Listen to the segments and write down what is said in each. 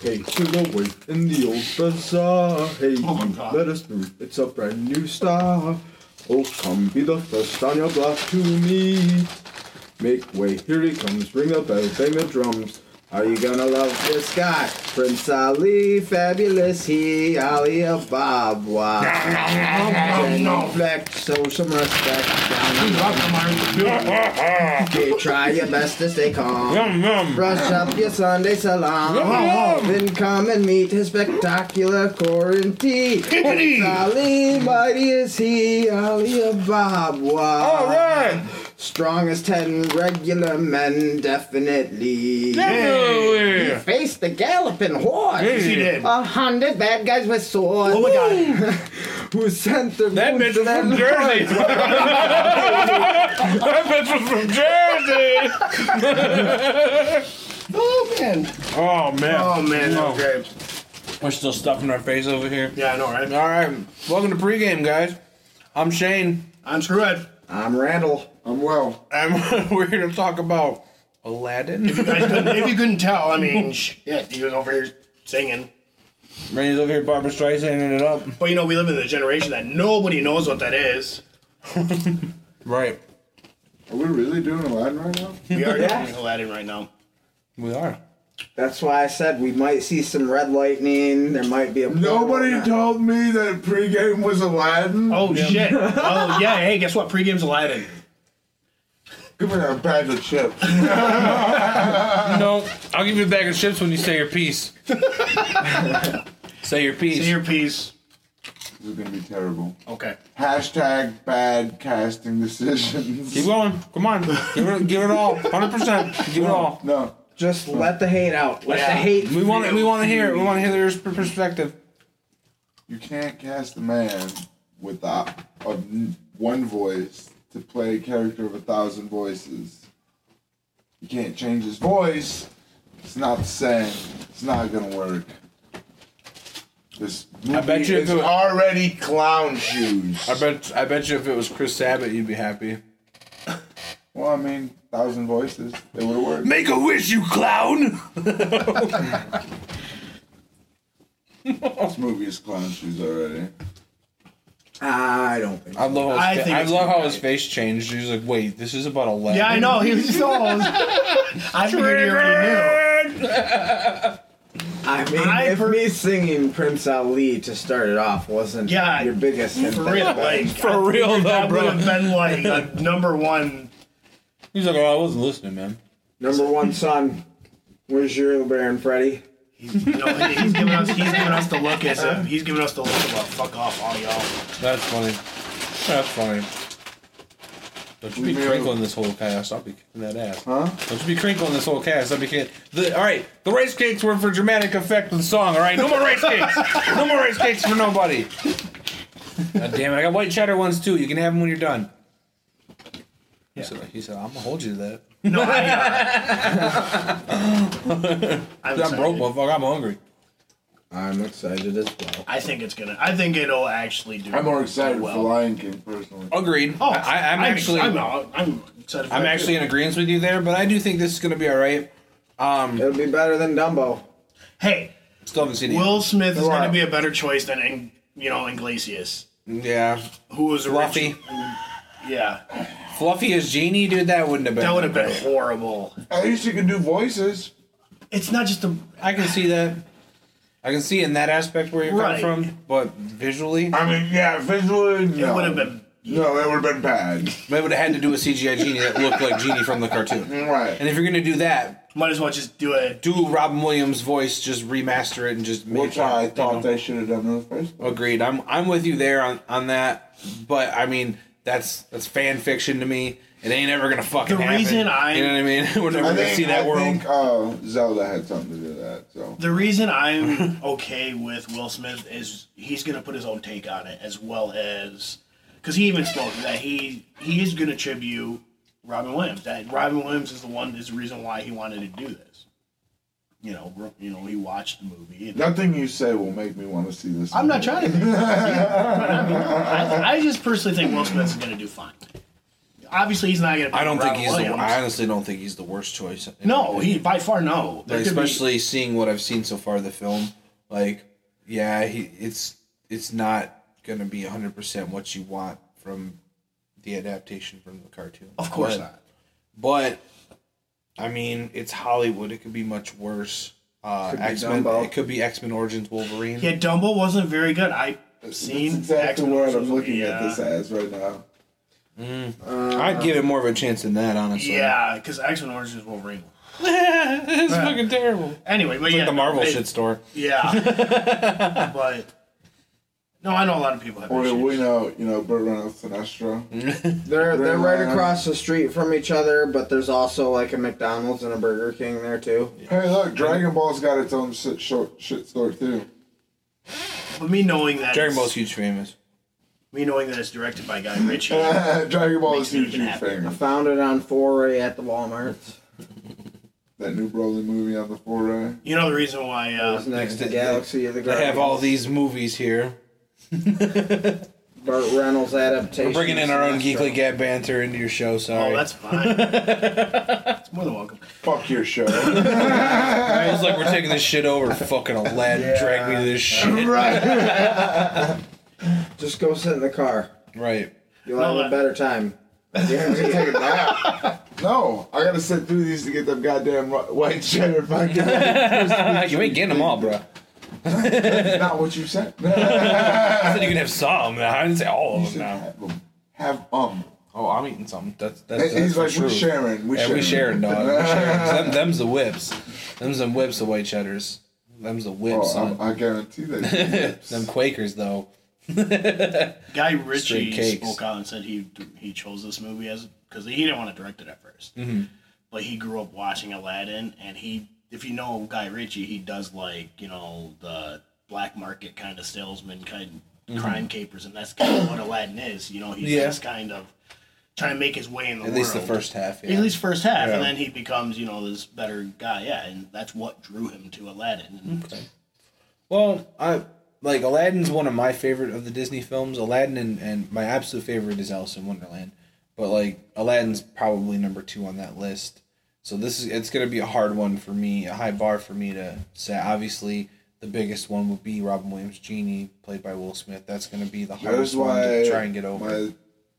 Hey, to the way in the old bazaar. Hey, Oh my God. let us through. It's a brand new star. Oh, come be the first on your block to meet. Make way, here he comes. Ring the bell, bang the drums. Are you gonna love this guy? Prince Ali, fabulous he, Ali Abab. Wow. Flex, show some respect. Okay, try your best to stay calm. Yum yum. Brush up your Sunday salam. Then come and meet his spectacular quarantine. Prince Ali, mighty is he, Ali Abab. Wow. All right. Strong as ten regular men, definitely. Definitely. Faced the galloping horse. Yes, he did. A hundred bad guys with swords. Oh my god. Who sent the That bitch was from Jersey. that bitch was from Jersey. Oh man. Oh man. Oh man, that was No. great. We're still stuffing our face over here. Yeah, I know, right? All right. Welcome to pregame, guys. I'm Shane. I'm Screwhead. I'm Randall. I'm well. And we're here to talk about Aladdin. Guys couldn't- if you couldn't tell, I mean, shit, he was over here singing. Randy's over here, Barbara Streisanding it up. But you know, we live in the generation that nobody knows what that is. Right. Are we really doing Aladdin right now? We are Yeah. doing Aladdin right now. We are. That's why I said we might see some red lightning. There might be a Nobody told me that pregame was Aladdin. Oh shit. Oh yeah. Hey, guess what? Pregame's Aladdin. Give me that bag of chips. No, I'll give you a bag of chips when you say your piece. say your piece. Say your piece. this is gonna be terrible. Okay. Hashtag bad casting decisions. Keep going. Come on. Give it, give it all. 100%. Give it all. No. Just let the hate out. Let Yeah. the hate. We want, we want to hear it. We want to hear their perspective. You can't cast a man with the, of one voice to play a character of a thousand voices. You can't change his voice. It's not the same. It's not gonna work. This movie I bet you if is it was- already clown shoes. I bet I bet you if it was Chris Sabat, you'd be happy. Well, I mean, thousand voices. It would have worked. Make a wish, you clown! This movie is clown shoes already. I don't think. I love how I his, fa- think I it's love how his face changed. He's like, wait, this is about a Aladdin. Yeah, I know. He was just all. I figured you already knew. I mean, I if per- me singing Prince Ali to start it off wasn't Yeah, your biggest hit, For real, like For real though, that would bro. have been like a number one. He's like, oh, I wasn't listening, man. number one son. Where's your little Baron Freddy? He's, you know, he's giving us. He's giving us the look as if he's giving us the look of a fuck off all y'all. That's funny. That's funny. Don't you be Yeah. crinkling this whole cast. I'll be kicking that ass. Huh? Don't you be crinkling this whole cast. I'll be kicking. The, all right, the rice cakes were for dramatic effect of the song. All right, no more rice cakes. No more rice cakes for nobody. God damn it! I got white cheddar ones too. You can have them when you're done. He said, he said, I'm gonna hold you to that. No, I. I'm, I'm broke, motherfucker. I'm hungry. I'm excited as well. I think it's gonna. I think it'll actually do. I'm more excited well. for Lion King personally. Agreed. Oh, I, I, I'm, actually, I'm, I'm, I'm excited. For that actually too. in agreement with you there, but I do think this is gonna be all right. Um, It'll be better than Dumbo. Hey, still haven't seen it. Will Smith is going to be a better choice than In- you know Iglesias, yet. Yeah, who was Fluffy. origi- Yeah, Fluffy as genie, dude. That wouldn't have been. that would have been great. horrible. At least you can do voices. It's not just a. I can see that. I can see in that aspect where you're Right. coming from, but visually, I mean, yeah, visually, no. It would have been. No, it would have been bad. they would have had to do a CGI genie that looked like genie from the cartoon. Right. And if you're gonna do that, Might as well just do it. do Robin Williams' voice, just remaster it and just make Which it, I thought know. they should have done in the first place. Agreed. I'm I'm with you there on, on that. But I mean, that's that's fan fiction to me. It ain't ever gonna fucking The happen. reason I- you know what I mean? We're never I gonna think, see that I world. think uh, Zelda had something to do with that. So The reason I'm okay with Will Smith is he's going to put his own take on it, as well as because he even spoke that he he is going to tribute Robin Williams. That Robin Williams is the one is the reason why he wanted to do this. You know, you know, he watched the movie. Nothing you say will make me want to see this. I'm not trying to. Be, I, I just personally think Will Smith is going to do fine. obviously he's not gonna. I don't think Robin he's the. I honestly don't think he's the worst choice. no, he by far no. Like, could be- especially seeing what I've seen so far of the film. Like, yeah, he it's it's not gonna be hundred percent what you want from the adaptation from the cartoon. of course But- not. But I mean, it's Hollywood. It could be much worse. Uh, X Men. It could be X Men Origins Wolverine. Yeah, Dumbo wasn't very good. I've seen That's exactly X-Men what I'm looking yeah. at this as right now. I'd give it more of a chance than that, honestly. Yeah, because X Men Origins Wolverine. it's fucking terrible. Anyway, but It's yeah, like the Marvel they- shit store. Yeah, but no, I know a lot of people have Or issues. we know, you know, Burt Reynolds, Sinestro. They're they're right Green across the street from each other, but there's also like a McDonald's and a Burger King there too. Hey, look, Dragon Ball's got its own shit, short, shit store too. But me knowing that Dragon it's- Ball's huge famous. me knowing that it's directed by Guy Ritchie, Dragon Ball Makes is me huge, even huge happier. I famous. found it on 4K at the Walmart. That new Broly movie on the 4K. you know the reason why. It Uh, was next to Galaxy of the They have all these movies here. Burt Reynolds adaptation. We're bringing in our own Geekly Sinestro. Gap banter into your show. Sorry. oh, that's fine. it's more than welcome. Fuck your show. It's like we're taking this shit over. Fucking a Aladdin drag me to this shit. right. Just go sit in the car. Right. You'll No, have a uh, better time. I'm gonna take a nap. No, I gotta sit through these to get them goddamn ru- white cheddar fucking. you ain't getting them all, bro. That's not what you said. I said you can have some. I didn't say all You of them now. have, 'em. have um. Oh, I'm eating some. That's that's, that's He's for like, true. we sharing. We yeah, sharing. we sharing, dog. We sharing. Them, them's the whips. Them's them whips, the white cheddars. Them's the whips, Oh. I, I guarantee that. them Quakers, though. Guy Ritchie spoke out and said he he chose this movie as because he didn't want to direct it at 1st Mm-hmm. but he grew up watching Aladdin, and he if you know Guy Ritchie, he does like you know the black market kind of salesman kind of crime capers, and that's kind of what Aladdin is. You know, he's Mm-hmm. Yeah. just kind of trying to make his way in the At world. least the first half. Yeah. At least first half, Yeah. and then he becomes, you know, this better guy. Yeah, and that's what drew him to Aladdin. Okay. Well, I like Aladdin's one of my favorite of the Disney films. Aladdin and, and my absolute favorite is Alice in Wonderland. But like Aladdin's probably number two on that list. So this is it's gonna be a hard one for me, a high bar for me to say. Obviously, the biggest one would be Robin Williams' Genie, played by Will Smith. That's gonna be the hardest is one to try and get over. My,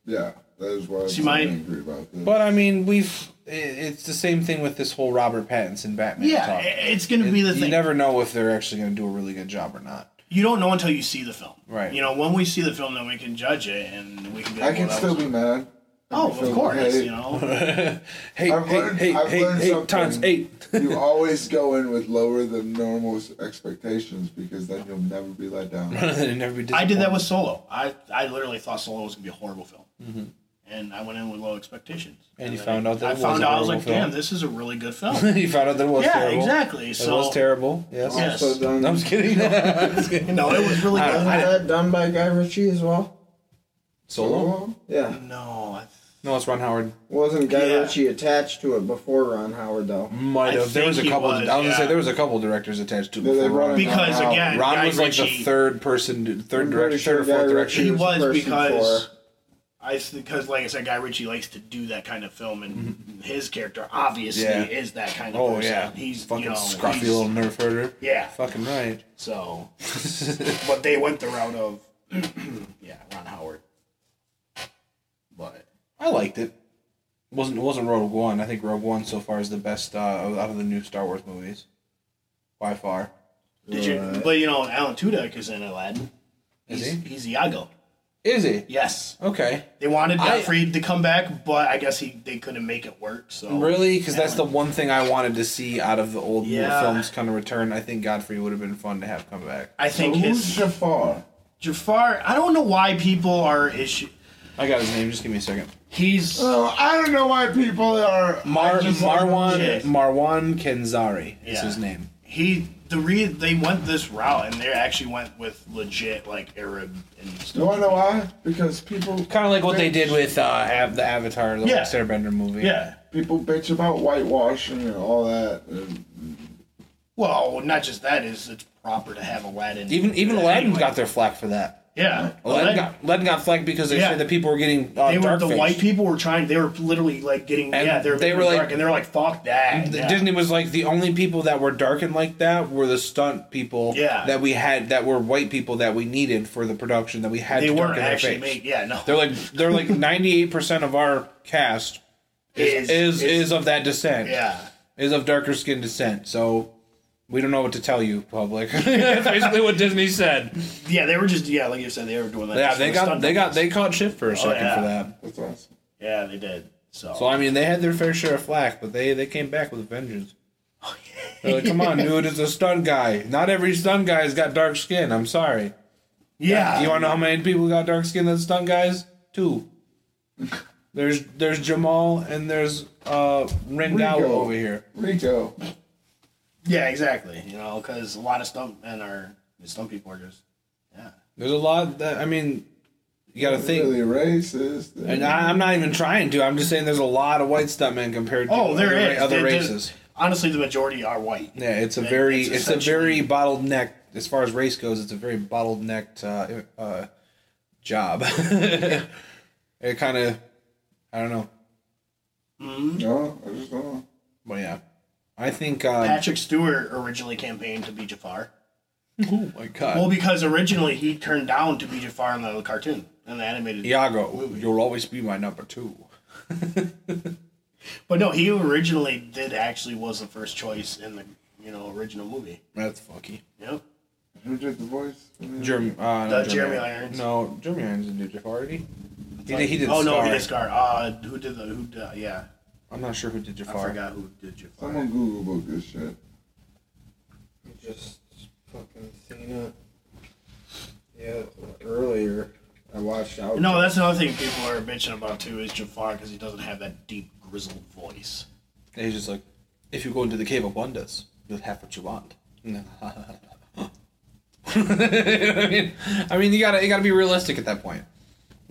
yeah, that is why I'm See, so my- angry about this. But I mean, we've it, it's the same thing with this whole Robert Pattinson Batman yeah, talk. it's going to be the you thing. You never know if they're actually going to do a really good job or not. you don't know until you see the film. Right. You know, when we see the film, then we can judge it, and we can. Be I can well, still be mad. Oh, of course. okay. You know. Hey, I've hey, learned- hey, I've hey, hey, times eight. you always go in with lower than normal expectations because then you'll never be let down. Never be I did that with Solo. I I literally thought Solo was gonna be a horrible film, Mm-hmm. and I went in with low expectations. And you found out that I it was found a out I was like, film. damn, this is a really good film. you found out that it was yeah, terrible. exactly. It was terrible. Yes. Yes. Also done. No, I'm just kidding. Just kidding. no, it was really I- good. Wasn't that done by Guy Ritchie as well? Solo? Yeah. no, I, No, it's Ron Howard. Wasn't Guy Yeah. Ritchie attached to it before Ron Howard though? Might I have. There was a think he couple. was, I was gonna say there was a couple directors attached to it Yeah, they before brought Ron. in because Ron again, Ron Guy was like the third person, third I'm director, sure third or fourth Guy director. Ritchie He was was person because for- I because like I said, Guy Ritchie likes to do that kind of film, and mm-hmm. his character obviously Yeah. is that kind of Oh person. yeah, he's fucking you know, scruffy he's- little nerf herder. yeah. Fucking right. So, but they went the route of yeah, Ron Howard. But I liked it. it wasn't it wasn't Rogue One. I think Rogue One so far is the best uh, out of the new Star Wars movies, by far. did you? Right. But you know, Alan Tudyk is in Aladdin. Is He's, he? he's Iago. Is he? Yes, Okay. they wanted I- Gottfried to come back, but I guess he they couldn't make it work. So Really? Because that's the one thing I wanted to see out of the old Yeah. films kind of return. I think Gottfried would have been fun to have come back. I So think who's his Jafar? Jafar. I don't know why people are issue. I got his name. Just give me a second. He's Oh, I don't know why people are. Mar- I just- Marwan Shit. Marwan Kenzari is Yeah. his name. he the re they went this route and they actually went with legit like Arab and stuff. You wanna know why? Because people Kind of like what they did with uh, Av- the Avatar, the Yeah. Sarah Bender movie. Yeah. People bitch about whitewashing and all that. And Well, not just that is it's proper to have Aladdin. Even even Aladdin anyway. got their flack for that. Yeah. Aladdin Aladdin- got, Aladdin got flagged because they Yeah. said that people were getting uh, they were dark the face. white people were trying. They were literally like getting. And yeah, they were, they were like- dark, and they were like, "Fuck that." Yeah. Disney was like the only people that were darkened like that were the stunt people Yeah. that we had that were white people that we needed for the production that we had They to weren't actually made. Yeah, no. They're like they're like ninety eight percent of our cast is is, is, of that descent. yeah. Is of darker skin descent. So we don't know what to tell you, public. That's basically what Disney said. Yeah, they were just yeah, like you said, they were doing that. Yeah, they got stunt they got they caught shit for a second yeah. for that. That's awesome. Yeah, they did. So, So I mean, they had their fair share of flack, but they they came back with a vengeance. They're like, come on, dude, it's a stunt guy. Not every stunt guy's got dark skin. I'm sorry. yeah, You want to know how many people got dark skin that's stunt guys? Two. There's there's Jamal and there's uh Rendao over here. Rico. Yeah, exactly. You know, because a lot of stunt men are stunt people are just yeah. There's a lot that I mean, you got to think. Really racist. And I, I'm not even trying to. I'm just saying there's a lot of white stuntmen compared to Oh, there other, is other There- there- races. honestly, the majority are white. Yeah, it's a It- very it's it's, a very essentially- bottleneck as far as race goes. It's a very bottlenecked uh, uh, job. it kind of I don't know, No, I just don't know. but yeah, I think. Um, Patrick Stewart originally campaigned to be Jafar. oh my god, Well, because originally he turned down to be Jafar in the cartoon in the animated. Iago, you'll always be my number two. But no, he originally did actually was the first choice in the you know original movie. That's fucky. Yep. Who did the voice? Jeremy, uh, The not Jeremy Irons. No, Jeremy Irons didn't do Jafar, did he? He did. He did. Oh no, he did Scar. Uh, who did the who? Did, yeah, I'm not sure who did Jafar. I Jafar. forgot who did Jafar. Someone Google about this shit. I Just fucking seen it. Yeah, earlier I watched out. No, that's another thing people are bitching about too is Jafar because he doesn't have that deep grizzled voice. And he's just like, if you go into the cave of wonders, you'll have what you want. I mean, I mean, you gotta you gotta be realistic at that point.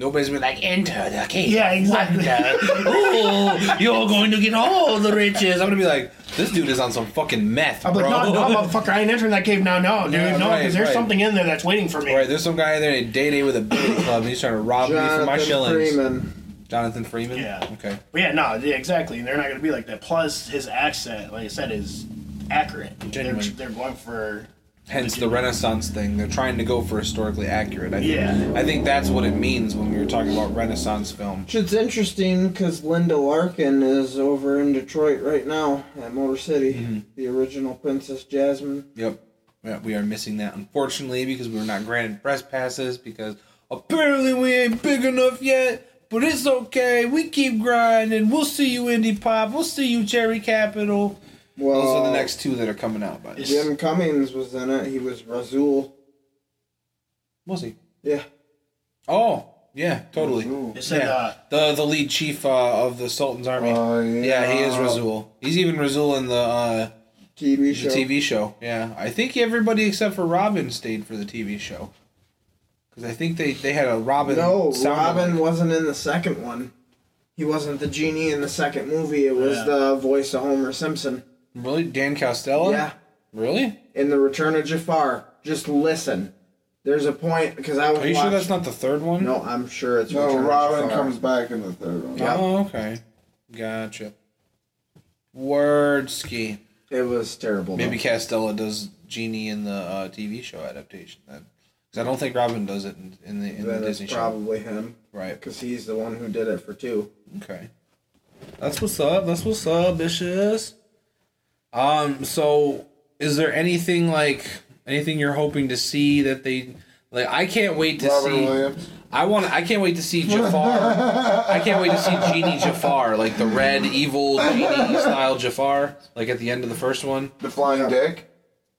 Nobody's gonna like, enter the cave. Yeah, exactly. oh, you're going to get all the riches. I'm gonna be like, this dude is on some fucking meth, I'm bro. like, no, no, motherfucker, I ain't entering that cave now. No, dude, Yeah, no, right, because there's right. something in there that's waiting for me. Right, there's some guy in there named Day Day with a billy club, and he's trying to rob me for my shillings. Jonathan. Freeman. Jonathan Freeman. Yeah. Okay. But yeah, no, yeah, exactly. And they're not gonna be like that. Plus, his accent, like I said, is accurate. They're, they're going for. Hence the Renaissance thing. They're trying to go for historically accurate. I think, Yeah. I think that's what it means when we were talking about Renaissance film. Which it's interesting because Linda Larkin is over in Detroit right now at Motor City. Mm-hmm. The original Princess Jasmine. Yep. Yeah, we are missing that unfortunately because we were not granted press passes because apparently we ain't big enough yet. But it's okay. We keep grinding. We'll see you, Indie Pop. We'll see you, Cherry Capital. Well, Those are the next two that are coming out. By the way. Jim Cummings was in it. He was Razul. Was he? Yeah. Oh, yeah, totally. Razul. Yeah. uh, The the lead chief uh, of the Sultan's army. Oh, yeah. yeah, he is Razul. He's even Razul in the uh, TV the show. TV show. Yeah, I think everybody except for Robin stayed for the TV show. Because I think they, they had a Robin. No, sound Robin alike. wasn't in the second one. He wasn't the genie in the second movie. It was Yeah. the voice of Homer Simpson. Really, Dan Costello. Yeah. Really? In the Return of Jafar. Just listen. There's a point because I was. Are you sure that's not the third one? No, I'm sure it's. No, Return of Robin Jafar. comes back in the third one. Yeah. Oh, okay. Gotcha. Word ski. It was terrible. Maybe though. Costello does Genie in the uh, TV show adaptation. Then, because I don't think Robin does it in, in the in Then the it's Disney probably him. Right. because he's the one who did it for two. Okay. That's what's up. That's what's up, bitches. Um, so is there anything like anything you're hoping to see that they like I can't wait to Robert see Williams. I want I can't wait to see Jafar. I can't wait to see Genie Jafar, like the red evil genie style Jafar, like at the end of the first one. The Flying Dick.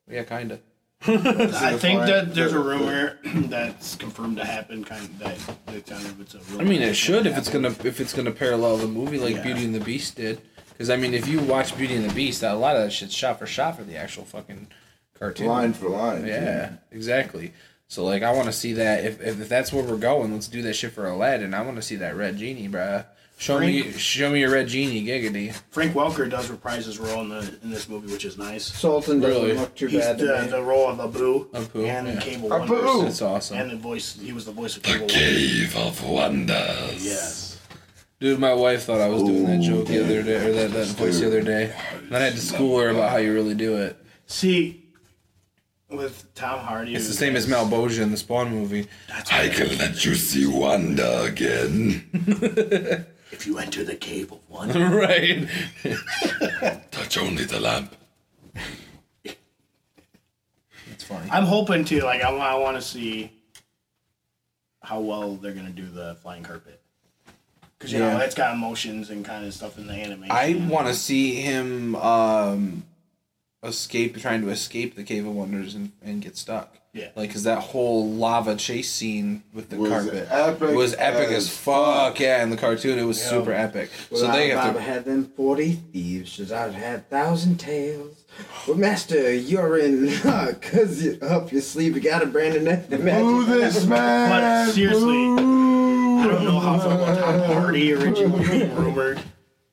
Yeah, kinda. I think fine. that there's a rumor that's confirmed to happen. Kind of that, that kind of it's a. I mean, it should if it's gonna if it's gonna parallel the movie like Yeah. Beauty and the Beast did. Because I mean, if you watch Beauty and the Beast, a lot of that shit's shot for shot for the actual fucking cartoon. Line for line. Yeah, exactly. So like, I want to see that if, if if that's where we're going, let's do that shit for Aladdin. I want to see that red genie, bruh. Show me, show me your red genie, giggity. Frank Welker does reprise his role in the in this movie, which is nice. Sultan doesn't Really? look too He's bad the, the role of Abu, Abu, and yeah. Cable Abu. Wonders, That's awesome. and the voice. He was the voice of Cave of Wonders. Cave of Wonders. Yes. Dude, my wife thought I was doing that joke the other day, or that, that voice the other day. And I had to school her about how you really do it. See, with Tom Hardy, It's the same as Malebolgia in the Spawn movie. That's I can let you see Wanda again. If you enter the cave of one, right. Touch only the lamp. It's funny. I'm hoping to like I, wa- I want to see how well they're gonna do the flying carpet because you know Yeah. it's got emotions and kind of stuff in the animation. I want to see him um, escape, trying to escape the Cave of Wonders and, and get stuck. Yeah. Like, because that whole lava chase scene with the Was carpet epic was epic as, as fuck. Yeah, in the cartoon, it was Yeah. super epic. Well, so they if have I to. had them forty thieves, should I have had thousand tales. Well, Master, you're in, luck cause you, up your sleeve, you got a brand new magic. Boo this man. But seriously, Boo. I don't know how far about Tom Hardy originally rumored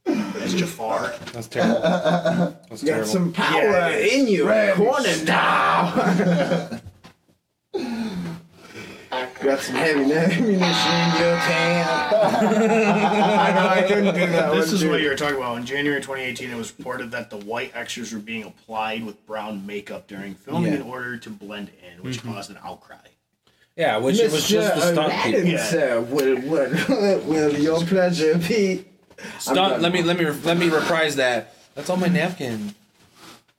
as Jafar. That's terrible. That's You got terrible. some power Yes. in you, Randy corner down. got some heavy ammunition in your can. I know I couldn't do that This one, is too. what you were talking about. In January 2018, it was reported that the white extras were being applied with brown makeup during filming Yeah. in order to blend in, which mm-hmm. caused an outcry. Yeah, which it was just the stunt Aladdin, people. Yeah. sir, will, will, will your pleasure be? Stunt. Let me let me let me reprise that. That's on my napkin.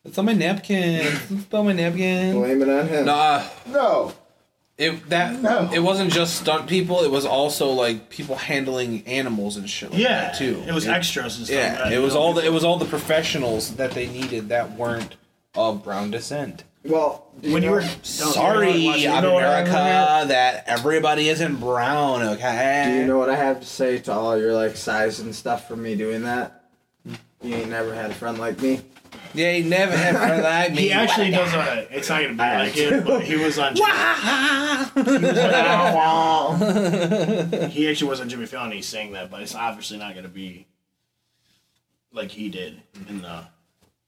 That's on my napkin. That's on my napkin. Blame it on him. Nah, No. it that No. it wasn't just stunt people. It was also like people handling animals and shit like Yeah, that too. It was extras and stuff. Yeah, it was all the it was all the professionals that they needed that weren't of brown descent. Well, do When you know- were Sorry, you of know America, that everybody isn't brown. Okay. Do you know what I have to say to all your like size and stuff for me doing that? You ain't never had a friend like me. Yeah, he never had a friend like me. He actually does a. It's not gonna be like it, but he was on. he actually was on Jimmy Fallon. He's saying that, but it's obviously not gonna be like he did in the,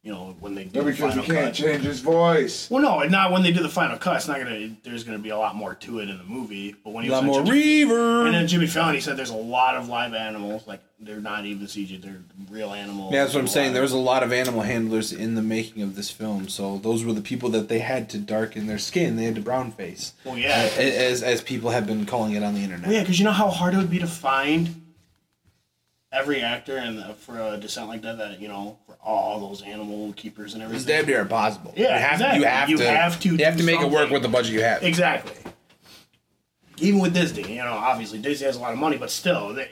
you know, when they do No, the because final we can't cut. change his voice. Well, no, and not when they do the final cut. It's not gonna. There's gonna be a lot more to it in the movie. But when he a was lot on more Jimmy, reverb. and then Jimmy Fallon, he said there's a lot of live animals. Like they're not even CG. They're real animals. Yeah, that's what I'm saying. There was a lot of animal handlers in the making of this film, so those were the people that they had to darken their skin. They had to brown face, Well, yeah. as as people have been calling it on the internet. Well, yeah, because you know how hard it would be to find every actor and for a descent like that. That you know, for all those animal keepers and everything, It's everything. damn near impossible. Yeah, you have, exactly. you have You to. have to You have to do make it work with the budget you have. Exactly. Even with Disney, you know, obviously Disney has a lot of money, but still, they,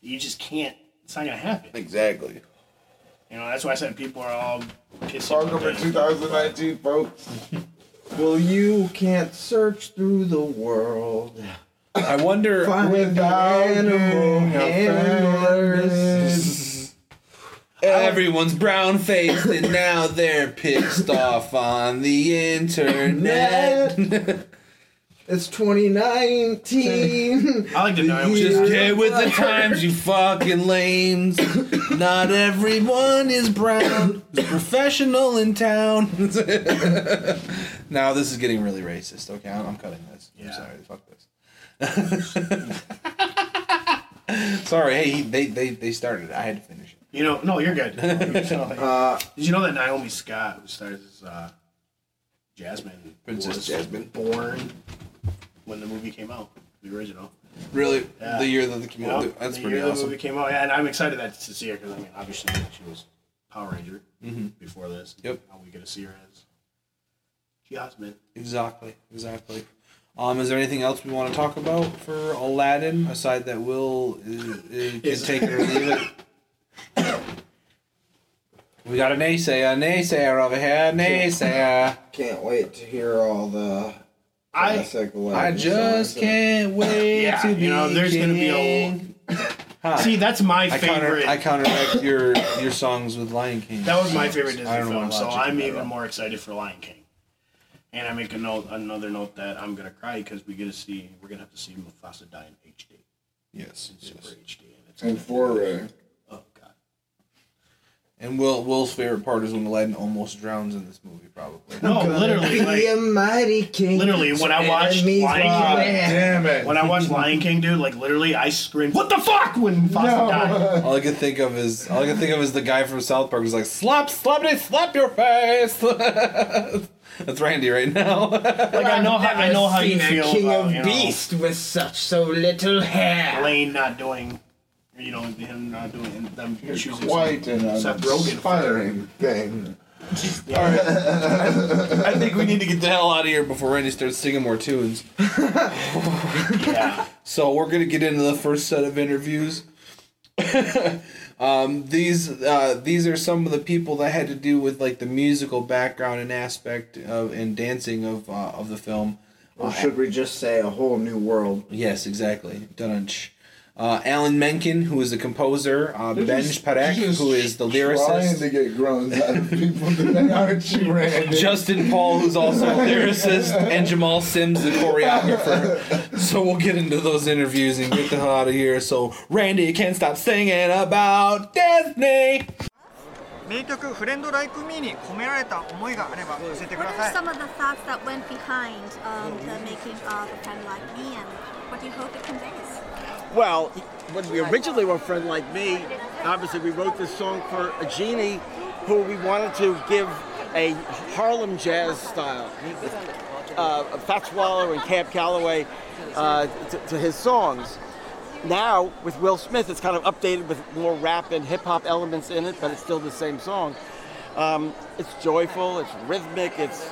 you just can't. It's not gonna happen. Exactly. You know, that's why I said people are all pissy. Welcome about 2019, folks. Well, you can't search through the world. I wonder. Find Without animal being handlers. offended. Everyone's brown faced and now they're pissed off on the internet. It's 2019. I like to know. The Just year get with the times, you fucking lames. Not everyone is brown. There's professional in town. now this is getting really racist. Okay, I'm, I'm cutting this. I'm sorry. Fuck this. sorry. Hey, they they they started. it. I had to finish it. You know, no, you're good. Uh, Did you know that Naomi Scott, who stars as uh, Jasmine, Princess was Jasmine. born when the movie came out, the original? Really, Yeah. the year that the came out. Yep, That's the pretty year the awesome. movie came out, yeah, and I'm excited that to see her because I mean, obviously she was Power Ranger before this. Mm-hmm. Yep. Now we get to see her as Jasmine. Exactly, exactly. Um, is there anything else we want to talk about for Aladdin aside that Will uh, uh, can Is- take it or leave it? We got a naysayer, naysayer over here, naysayer. can't wait to hear all the I classic I just songs. can't wait Yeah, to be you know, there's gonna be a- king. Huh. see that's my I counter, favorite. I counteract your your songs with Lion King. that was my favorite Disney I don't know film, so I'm even up. more excited for Lion King. And I make a note, another note that I'm gonna cry because we get to see, we're gonna have to see Mufasa die in HD. Yes. yes. Super HD. And it's And foray. oh god. And Will Will's favorite part is when Aladdin almost drowns in this movie, probably. No, literally, like, a mighty king. Literally, when I watched Lion King- are- Damn it. when I watched Lion King, dude, like literally, I screamed, "What the fuck!" when Mufasa died. All I can think of is all I can think of is the guy from South Park who's like slap, slap it, slap your face. That's Randy right now. Like I know, how, I know how you Seen a feel king about of you know, beast with such so little hair. Lane not doing, you know, him not doing them choosing Quite an Seth Rogen for- inspiring thing. I think we need to get the hell out of here before Randy starts singing more tunes. Yeah. So we're gonna get into the first set of interviews. Um, these uh, these are some of the people that had to do with like the musical background and aspect of and dancing of uh, of the film. Or should we just say a whole new world? Yes, exactly. Dun-dun-ch. Uh, Alan Menken, who is the composer, uh, Benj Parek, You're just who is the Trying lyricist, to get groans out of people today, aren't you, Randy? Justin Paul, who's also a lyricist, and Jamal Sims, the choreographer. So we'll get into those interviews and get the hell out of here. So Randy can't stop singing about Disney. 名曲「フレンド・ライク・ミー」に込められた思いがあれば教えてく What だ are さい some of the thoughts that went behind um, the making of A Friend Like Me and what do you hope it conveys? Well, when we originally were Friend Like Me, obviously we wrote this song for a genie who we wanted to give a Harlem jazz style. Uh, Fats Waller and Cab Calloway uh, to, to his songs. Now, with Will Smith, it's kind of updated with more rap and hip hop elements in it, but it's still the same song. Um, it's joyful, it's rhythmic, it's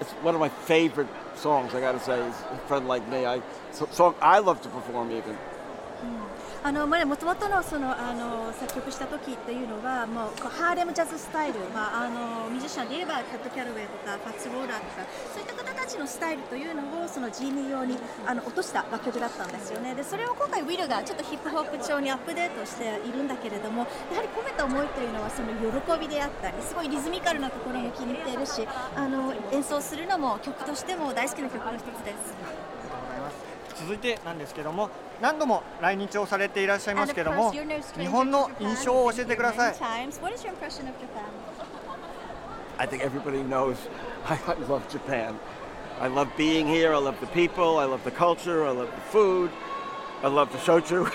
it's one of my favorite songs. I gotta say, is "Friend Like Me." I song I love to perform even. あのもともとのそのあの作曲した時っていうのはもうハーレムジャズスタイル、まあ、あのミュージシャンで言えばキャット・キャロウェイとかファッツ・ウォーラーとかそういった方たちのスタイルというのをそのジーニー用にあの落とした楽曲だったんですよねでそれを今回ウィルがちょっとヒップホップ調にアップデートしているんだけれどもやはり込めた思いというのはその喜びであったりすごいリズミカルなところも気に入っているしあの演奏するのも曲としても大好きな曲の一つです。続いてなんですけども何度も来日をされていらっしゃいますけども日本の.印象を教えてください? I think everybody knows I, I love Japan. I love being here. I love the people. I love the culture. I love the food. I love the shochu.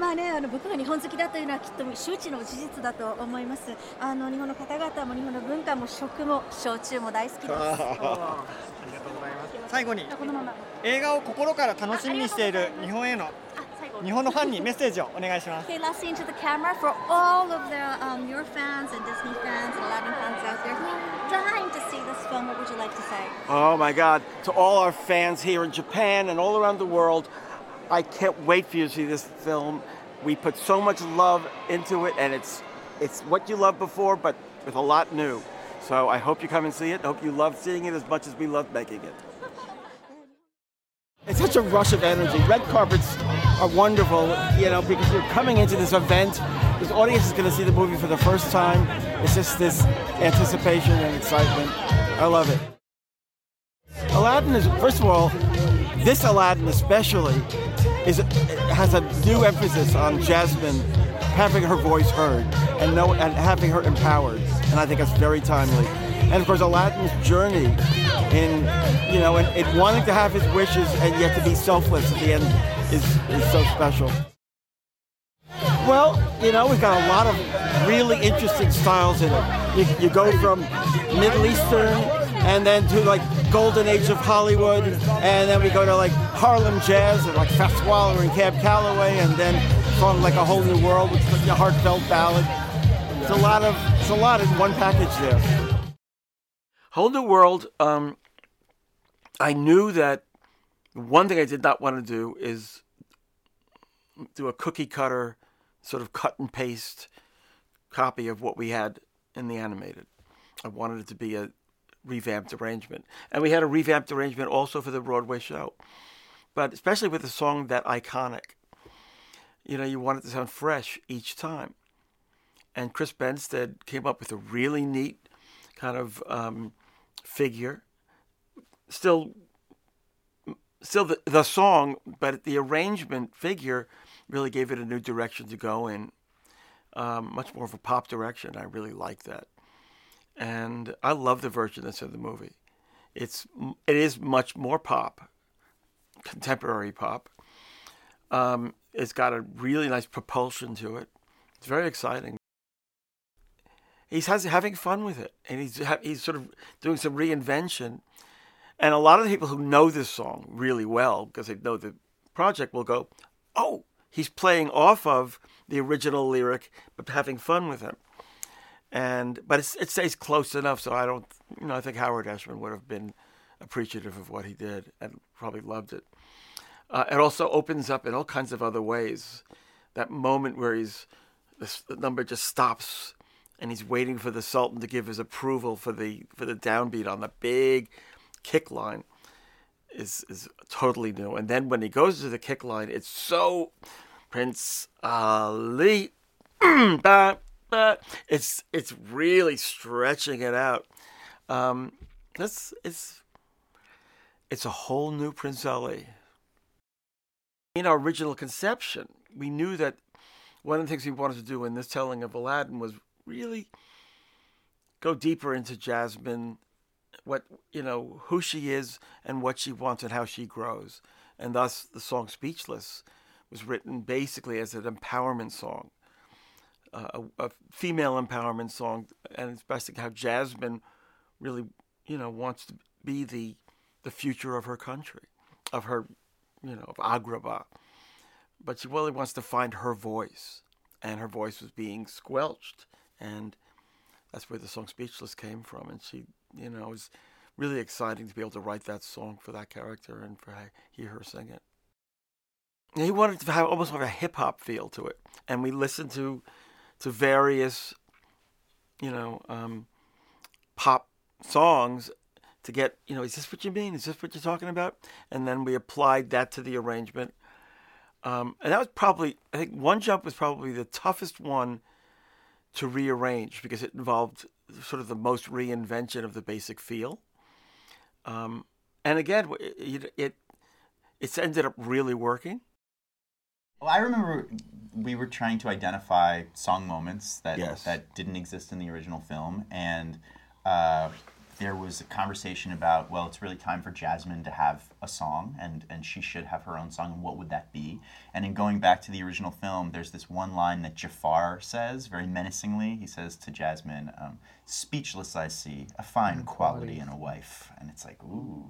まあね、あの僕が日本好きだというのはきっと周知の事実だと思います。あの日本の方々も日本の文化も食も焼酎も大好きです。ありがとうございます最後にこのまま。映画を心から楽しみにしている日本への。日本のファンにメッセージをお願いします Okay, last scene to the camera for all of the um, your fans and Disney fans and Aladdin fans out there who are dying to see this film. What would you like to say? oh my God! To all our fans here in Japan and all around the world, I can't wait for you to see this film. We put so much love into it, and it's it's what you loved before, but with a lot new. So I hope you come and see it. I hope you love seeing it as much as we love making it. It's such a rush of energy. Red carpets are wonderful, you know, because you're coming into this event. This audience is going to see the movie for the first time. It's just this anticipation and excitement. I love it. Aladdin is, first of all, this Aladdin especially is has a new emphasis on Jasmine having her voice heard and know and having her empowered, and I think that's very timely. And of course, Aladdin's journey in you know in, in wanting to have his wishes and yet to be selfless at the end is is so special. Well, you know, we've got a lot of really interesting styles in it. You, you go from Middle Eastern and then to like golden age of Hollywood, and then we go to like Harlem jazz and like Fats Waller and Cab Calloway, and then song like a whole new world, which is a heartfelt ballad. It's a lot of it's a lot in one package there. Whole New World. Um, I knew that one thing I did not want to do is do a cookie cutter, sort of cut and paste copy of what we had in the animated. I wanted it to be a revamped arrangement. And we had a revamped arrangement also for the Broadway show. But especially with a song that iconic, you know, you want it to sound fresh each time. And Chris Benstead came up with a really neat kind of um, figure, still still the, the song, but the arrangement figure really gave it a new direction to go in. Um, much more of a pop direction. I really like that, and I love the that's in the movie. It's it is much more pop, contemporary pop. Um, it's got a really nice propulsion to it. It's very exciting. He's has, having fun with it, and he's ha- he's sort of doing some reinvention. And a lot of the people who know this song really well because they know the project will go, "Oh, he's playing off of the original lyric, but having fun with him." And but it stays close enough, so I don't, you know, I think Howard Ashman would have been appreciative of what he did and probably loved it. Uh, it also opens up in all kinds of other ways. That moment where he's this, the number just stops and he's waiting for the Sultan to give his approval for the for the downbeat on the big kick line is is totally new. And then when he goes to the kick line, it's so Prince Ali. but it's it's really stretching it out. Um, that's it's it's a whole new Prince Ali. In our original conception, we knew that one of the things we wanted to do in this telling of Aladdin was really go deeper into Jasmine, what you know, who she is and what she wants and how she grows. And thus the song Speechless was written basically as an empowerment song. A, a female empowerment song, and it's basically how Jasmine really, you know, wants to be the the future of her country, of her, you know, of Agrabah. But she really wants to find her voice, and her voice was being squelched, and that's where the song "Speechless" came from. And she, you know, was really exciting to be able to write that song for that character and for hear her sing it. He wanted to have almost like a hip hop feel to it, and we listened to to various, you know, um, pop songs to get, you know, is this what you mean? Is this what you're talking about? And then we applied that to the arrangement. Um, and that was probably, I think One Jump was probably the toughest one to rearrange because it involved sort of the most reinvention of the basic feel. Um, and again, it, it it's ended up really working. Well, I remember we were trying to identify song moments that Yes. that didn't exist in the original film, and uh, there was a conversation about well, it's really time for Jasmine to have a song, and and she should have her own song, and what would that be? And in going back to the original film, there's this one line that Jafar says very menacingly. He says to Jasmine, um, "Speechless, I see a fine quality in a wife," and it's like ooh.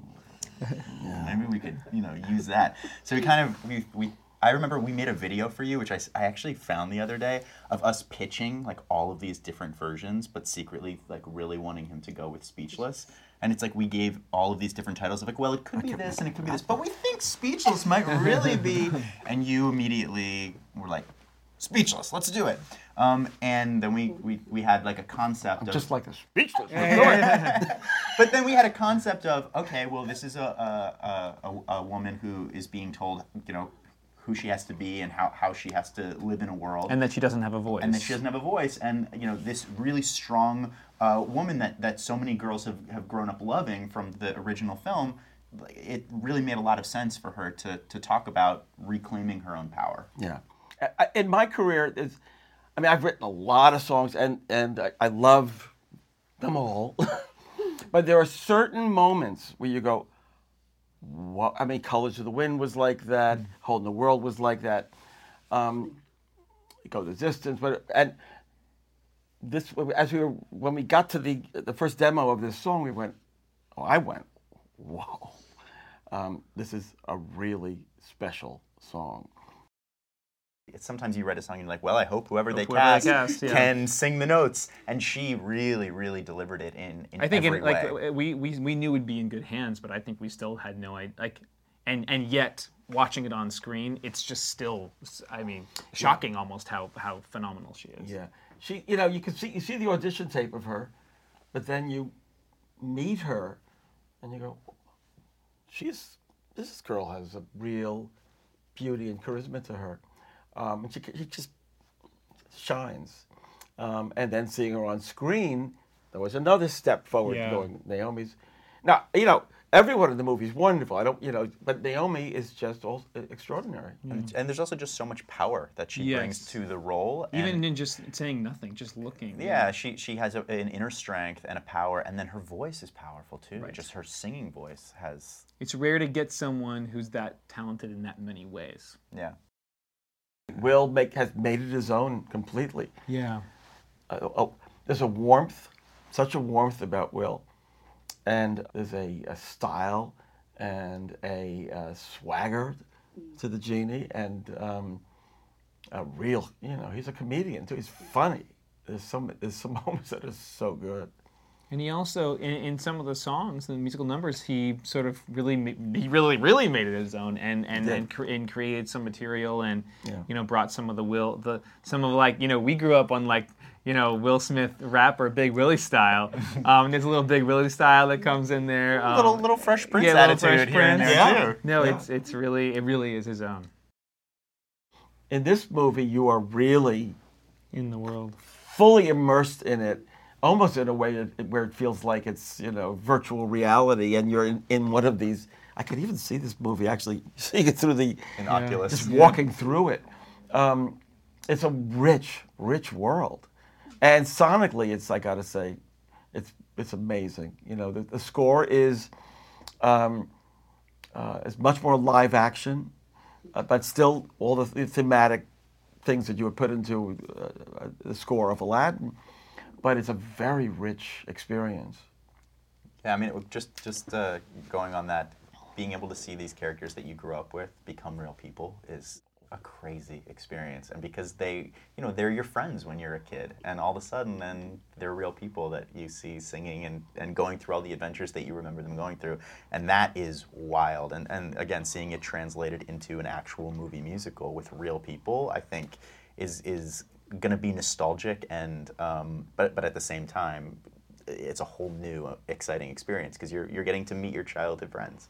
Maybe we could, you know, use that. So we kind of we we. I remember we made a video for you, which I, I actually found the other day of us pitching like all of these different versions, but secretly like really wanting him to go with Speechless. And it's like we gave all of these different titles of like, well, it could be this and it could be this, but we think Speechless might really be. And you immediately were like, Speechless, let's do it. Um, and then we, we, we had like a concept of Just like a speechless. but then we had a concept of okay, well, this is a a, a, a a woman who is being told, you know, who she has to be and how, how she has to live in a world, and that she doesn't have a voice. and that she doesn't have a voice, and you know, this really strong uh, woman that that so many girls have have grown up loving from the original film. It really made a lot of sense for her to to talk about reclaiming her own power. Yeah. I- I- In my career, there's, I mean, I've written a lot of songs and, and I, I love them all. but there are certain moments where you go, what? I mean, Colors of the Wind was like that. Holding the World was like that. Um, Go the Distance. But, and this, as we were, when we got to the, the first demo of this song, we went, oh, I went, whoa. Um, this is a really special song. It's sometimes you write a song and you're like, well, I hope whoever they Hope whoever cast, they cast, yeah. can sing the notes. And she really, really delivered it in, in I think every in, like way. we, we we knew we'd be in good hands, but I think we still had no idea. Like, and and yet watching it on screen, it's just still, I mean, shocking almost how how phenomenal she is. Yeah, she. You know, you can see you see the audition tape of her, but then you meet her, and you go, "She's this girl has a real beauty and charisma to her," um, and she she just shines. Um, and then seeing her on screen, there was another step forward. Yeah. Going Naomi's, Now, you know, everyone in the movie is wonderful. I don't, you know, but Naomi is just all extraordinary. And, and there's also just so much power that she brings to the role. Even and- in just saying nothing, just looking. Yeah, she she has a, an inner strength and a power, and then her voice is powerful too. Just her singing voice has It's rare to get someone who's that talented in that many ways. yeah. Will make has made it his own completely. Yeah. Uh, oh, there's a warmth, such a warmth about Will, and there's a, a style and a uh, swagger to the genie, and um, a real, you know, he's a comedian too. He's funny. There's some there's some moments that are so good. And he also, in, in some of the songs, the musical numbers, he sort of really, he really, really made it his own, and and and, cre- and created some material, and Yeah. you know, brought some of the Will, the some of like, you know, we grew up on like, you know, Will Smith rapper, Big Willie style. um, there's a little Big Willie style that comes in there. Um, little little Fresh Prince yeah, attitude Fresh here and Prince. there too. No, Yeah. it's it's really, it really is his own In this movie, you are really in the world. fully immersed in it, almost in a way where it feels like it's you know virtual reality, and you're in, in one of these. I could even see this movie actually seeing it through the In Oculus. just walking through it. Um, it's a rich, rich world, and sonically, it's I gotta say, it's it's amazing. You know, the, the score is um, uh, is much more live action, uh, but still all the, the thematic things that you would put into uh, uh, the score of Aladdin. But it's a very rich experience. Yeah, I mean, it, just just uh, going on that, being able to see these characters that you grew up with become real people is a crazy experience. And because they, you know, they're your friends when you're a kid, and all of a sudden, then they're real people that you see singing and, and going through all the adventures that you remember them going through, and that is wild. And and again, seeing it translated into an actual movie musical with real people, I think, is is going to be nostalgic and um, but but at the same time it's a whole new uh, exciting experience because you're you're getting to meet your childhood friends.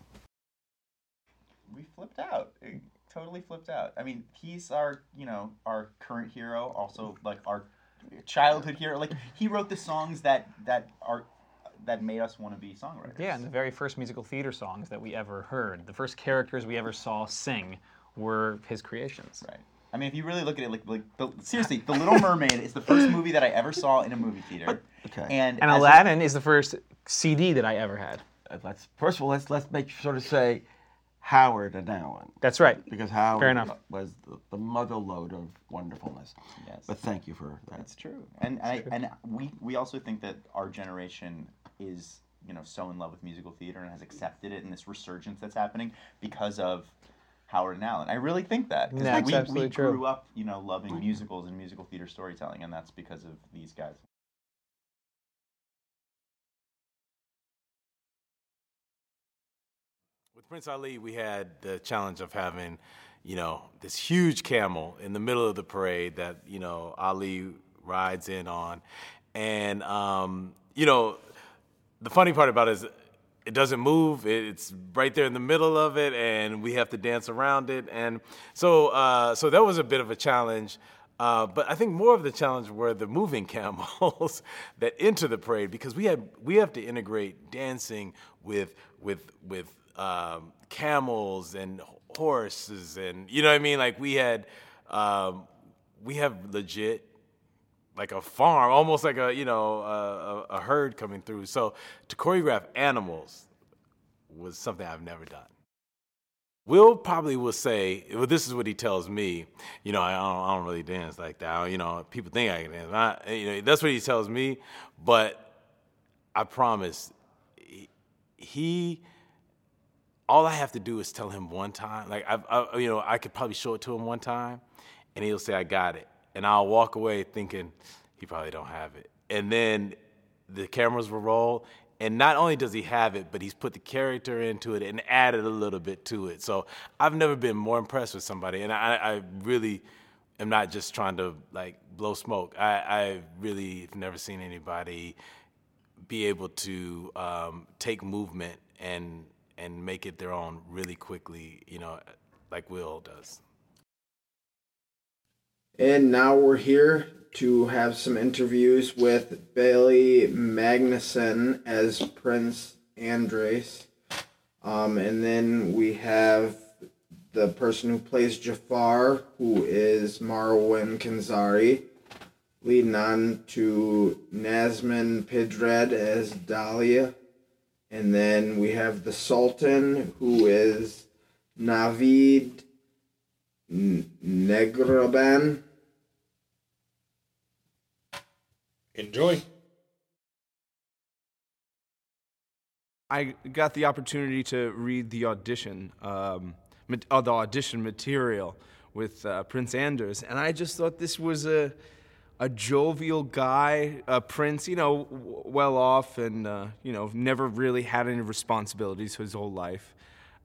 We flipped out. It totally flipped out. I mean, he's our, you know, our current hero, also like our childhood hero. Like he wrote the songs that that are that made us want to be songwriters. Yeah, and the very first musical theater songs that we ever heard, the first characters we ever saw sing, were his creations. Right. I mean, if you really look at it, like, like the, seriously, The Little Mermaid is the first movie that I ever saw in a movie theater. Okay. And, And as a- Aladdin is the first CD that I ever had. Uh, Let's first of all let's let's make sort of say Howard and Alan That's right. because Howard Fair enough. was the, the mother lode of wonderfulness. Yes. But thank you for that. That's true. And I, and we we also think that our generation is you know so in love with musical theater and has accepted it and this resurgence that's happening because of Howard and Alan. I really think that 'cause That's we, absolutely we true. grew up you know loving musicals and musical theater storytelling, and that's because of these guys. With Prince Ali, we had the challenge of having, you know, this huge camel in the middle of the parade that, you know, Ali rides in on. And, um, you know, the funny part about it is it doesn't move. It's right there in the middle of it, and we have to dance around it. And so, uh, so that was a bit of a challenge. Uh, but I think more of the challenge were the moving camels that enter the parade because we had we have to integrate dancing with with with um, camels and horses and you know what I mean. Like we had um, we have legit like a farm, almost like a you know a, a, herd coming through. So to choreograph animals was something I've never done. Will probably will say, well, this is what he tells me. You know, I don't, I don't really dance like that. You know, people think I can dance. I, you know, that's what he tells me. But I promise, he, all I have to do is tell him one time. Like I, I, you know, I could probably show it to him one time, and he'll say, "I got it," and I'll walk away thinking he probably don't have it. And then the cameras will roll, and not only does he have it, but he's put the character into it and added a little bit to it. So I've never been more impressed with somebody, and I, I really am not just trying to like blow smoke. I, I really have never seen anybody be able to um, take movement and and make it their own really quickly, you know, like Will does. And now we're here to have some interviews with Bailey Magnussen as Prince Anders. Um, and then we have the person who plays Jafar, who is Marwan Kenzari, leading on to Nasim Pedrad as Dahlia. And then we have the Sultan, who is Navid Negahban. Enjoy. I got the opportunity to read the audition, um, uh, the audition material with uh, Prince Anders, and I just thought this was a a jovial guy, a prince, you know, w- well off, and uh, you know, never really had any responsibilities his whole life,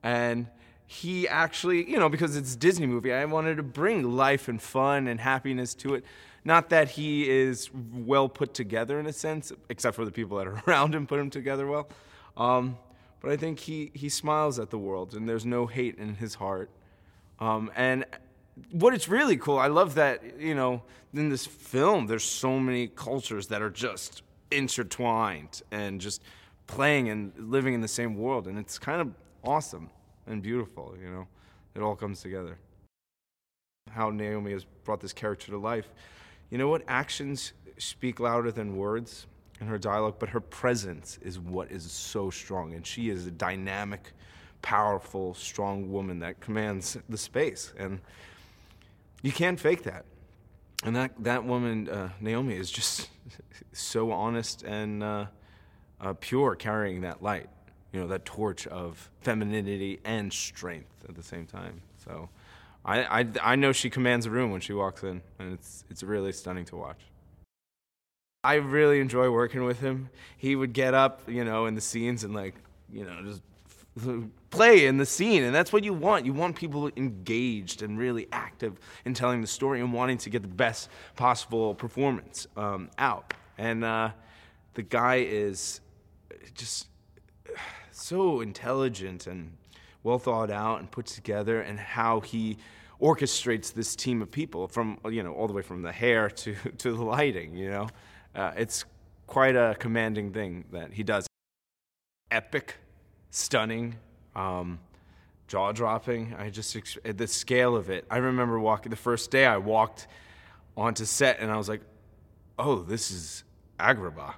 and he actually, you know, because it's a Disney movie, I wanted to bring life and fun and happiness to it. Not that he is well put together in a sense, except for the people that are around him put him together well. Um, but I think he, he smiles at the world and there's no hate in his heart. Um, and what it's really cool, I love that, you know, in this film, there's so many cultures that are just intertwined and just playing and living in the same world. And it's kind of awesome and beautiful, you know, it all comes together. How Naomi has brought this character to life. You know what? Actions speak louder than words in her dialogue, but her presence is what is so strong. And she is a dynamic, powerful, strong woman that commands the space. And you can't fake that. And that, that woman, uh, Naomi, is just so honest and uh, uh, pure, carrying that light, you know, that torch of femininity and strength at the same time. So I, I, I know she commands a room when she walks in, and it's, it's really stunning to watch. I really enjoy working with him. He would get up, you know, in the scenes and like, you know, just play in the scene, and that's what you want. You want people engaged and really active in telling the story and wanting to get the best possible performance um, out. And uh, the guy is just so intelligent and well thought out and put together, and how he orchestrates this team of people from you know all the way from the hair to to the lighting. You know, uh, it's quite a commanding thing that he does. Epic, stunning, um, jaw dropping. I just the scale of it. I remember walking the first day I walked onto set and I was like, "Oh, this is Agrabah."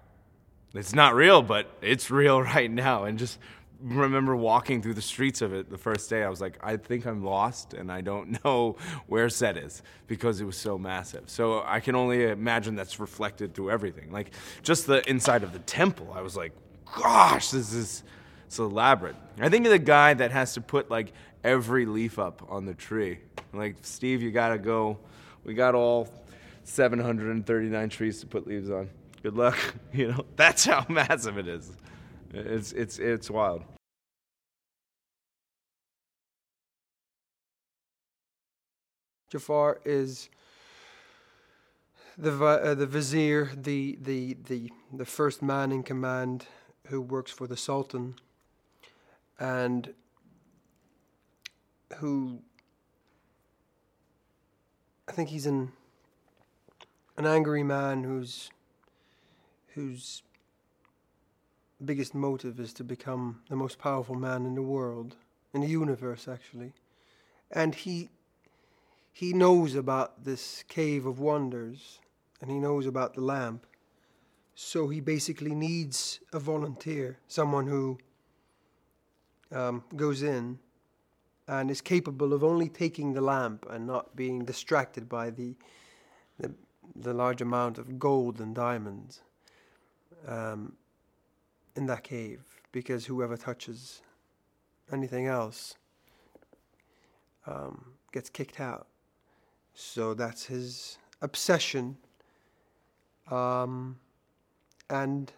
It's not real, but it's real right now. And just remember walking through the streets of it the first day. I was like, I think I'm lost and I don't know where set is because it was so massive. So I can only imagine that's reflected through everything. Like just the inside of the temple, I was like, gosh, this is so elaborate. I think of the guy that has to put like every leaf up on the tree. Like, Steve, you gotta go. We got all 739 trees to put leaves on. Good luck. You know, that's how massive it is. It's it's it's wild. Jafar is the uh, the vizier, the, the the the first man in command who works for the sultan, and who I think he's an an angry man who's whose biggest motive is to become the most powerful man in the world, in the universe actually, and he he knows about this cave of wonders and he knows about the lamp. So he basically needs a volunteer, someone who um, goes in and is capable of only taking the lamp and not being distracted by the the, the large amount of gold and diamonds um, in that cave. Because whoever touches anything else um, gets kicked out. So that's his obsession. Um, and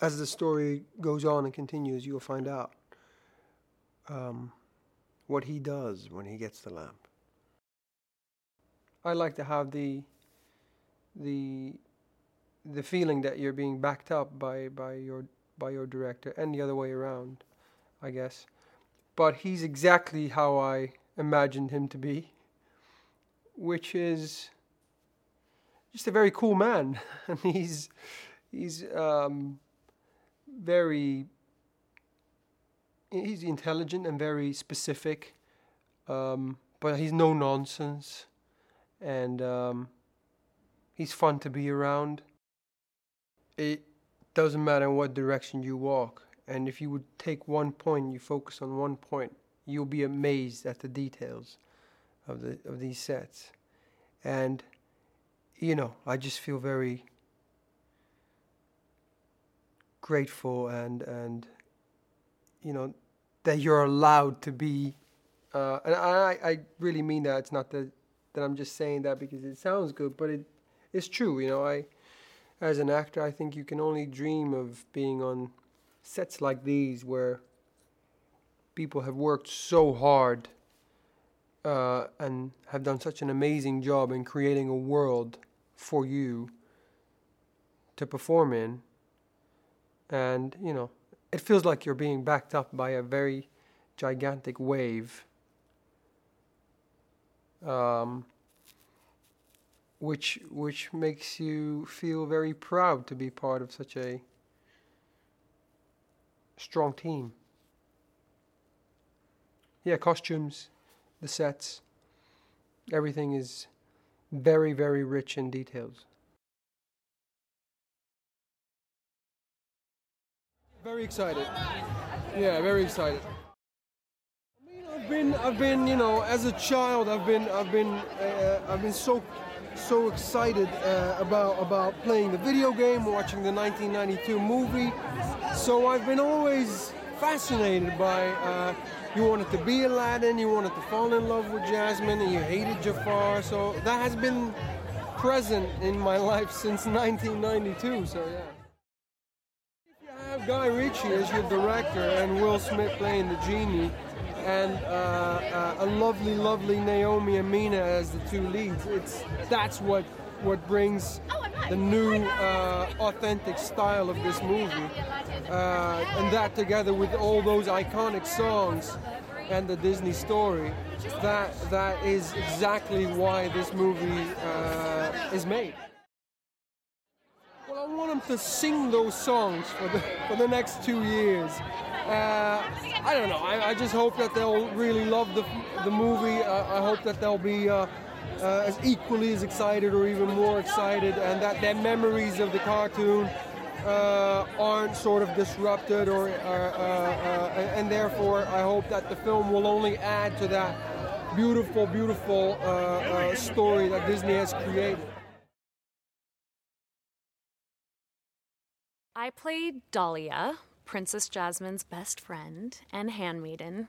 as the story goes on and continues, you'll find out um, what he does when he gets the lamp. I like to have the the the feeling that you're being backed up by, by your by your director and the other way around, I guess. But he's exactly how I imagined him to be, which is just a very cool man, and he's he's um, very he's intelligent and very specific, um, but he's no nonsense, and um, he's fun to be around. It doesn't matter what direction you walk, and if you would take one point, you focus on one point, you'll be amazed at the details of the of these sets, and you know I just feel very grateful and and you know that you're allowed to be uh, and I, I really mean that. It's not that that I'm just saying that because it sounds good but it it's true you know I as an actor I think you can only dream of being on sets like these where people have worked so hard uh, and have done such an amazing job in creating a world for you to perform in. And you know it feels like you're being backed up by a very gigantic wave. Um, which which makes you feel very proud to be part of such a strong team yeah costumes the sets everything is very very rich in details Very excited. Yeah, very excited. I mean, I've been, I've been, you know, as a child, I've been, I've been, uh, I've been so, so excited uh, about about playing the video game, watching the 1992 movie. So I've been always fascinated by. Uh, you wanted to be Aladdin, you wanted to fall in love with Jasmine, and you hated Jafar. So that has been present in my life since 1992. So yeah If you have Guy Ritchie as your director and Will Smith playing the genie, and uh, uh, a lovely, lovely Naomi and Mina as the two leads. It's that's what what brings the new uh, authentic style of this movie, uh, and that together with all those iconic songs and the Disney story, that that is exactly why this movie uh, is made. Well, I want them to sing those songs for the for the next two years. Uh, I don't know. I, I, just hope that they'll really love the the movie. Uh, I hope that they'll be uh, uh, as equally as excited or even more excited, and that their memories of the cartoon uh, aren't sort of disrupted, or uh, and therefore I hope that the film will only add to that beautiful, beautiful story that Disney has created. I played Dahlia, Princess Jasmine's best friend and handmaiden.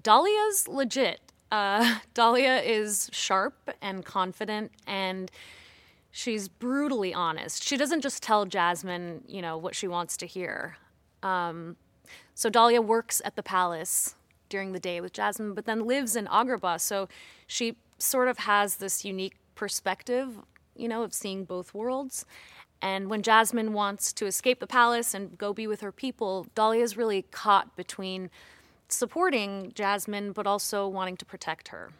Dahlia's legit. Uh, Dahlia is sharp and confident, and she's brutally honest. She doesn't just tell Jasmine, you know, what she wants to hear. Um, so Dahlia works at the palace during the day with Jasmine, but then lives in Agrabah. So she sort of has this unique perspective, you know, of seeing both worlds. And when Jasmine wants to escape the palace and go be with her people, Dahlia is really caught between supporting Jasmine but also wanting to protect her.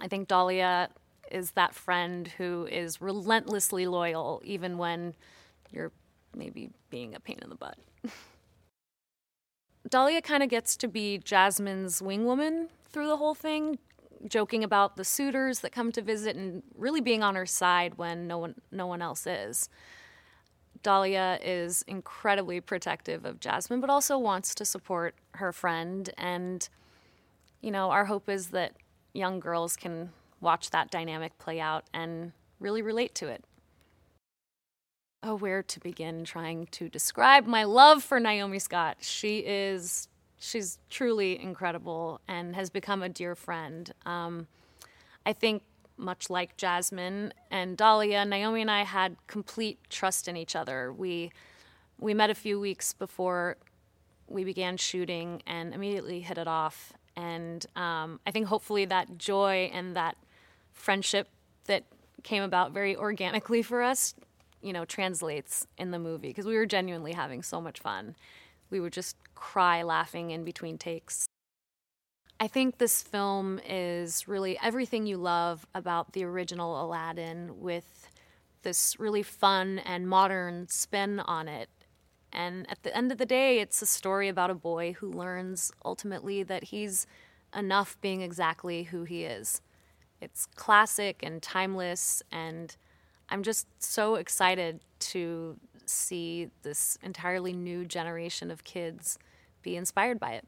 I think Dahlia is that friend who is relentlessly loyal even when you're maybe being a pain in the butt. Dahlia kind of gets to be Jasmine's wingwoman through the whole thing joking about the suitors that come to visit and really being on her side when no one no one else is. Dahlia is incredibly protective of Jasmine, but also wants to support her friend. And, you know, our hope is that young girls can watch that dynamic play out and really relate to it. Oh, where to begin trying to describe my love for Naomi Scott? She is she's truly incredible and has become a dear friend. Um, I think, much like Jasmine and Dahlia, Naomi and I had complete trust in each other. We we met a few weeks before we began shooting and immediately hit it off. And um, I think hopefully that joy and that friendship that came about very organically for us, you know, translates in the movie because we were genuinely having so much fun we were just cry laughing in between takes. I think this film is really everything you love about the original Aladdin with this really fun and modern spin on it. And at the end of the day, it's a story about a boy who learns ultimately that he's enough being exactly who he is. It's classic and timeless, and I'm just so excited to see this entirely new generation of kids be inspired by it.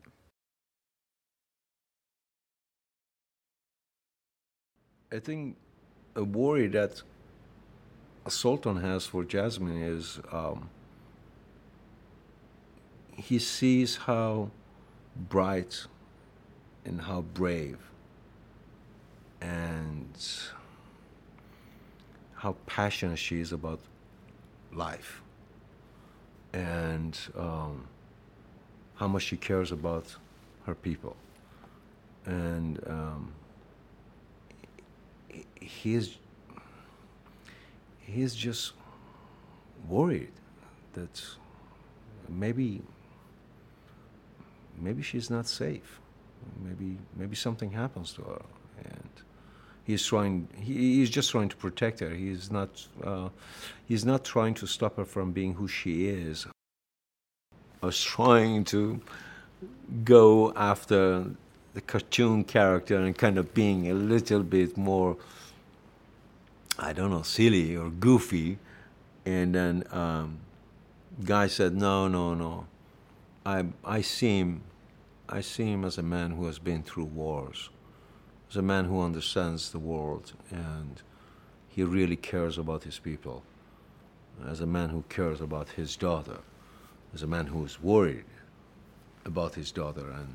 I think a worry that Sultan has for Jasmine is um, he sees how bright and how brave and how passionate she is about life and um, how much she cares about her people. And um, he is he is just worried that maybe maybe she's not safe. Maybe maybe something happens to her, and he's trying. He, he's just trying to protect her. He's not. Uh, he's not trying to stop her from being who she is. Was trying to go after the cartoon character and kind of being a little bit more. I don't know, silly or goofy, and then um, guy said, "No, no, no. I I see him I see him as a man who has been through wars, as a man who understands the world, and he really cares about his people, as a man who cares about his daughter, as a man who is worried about his daughter and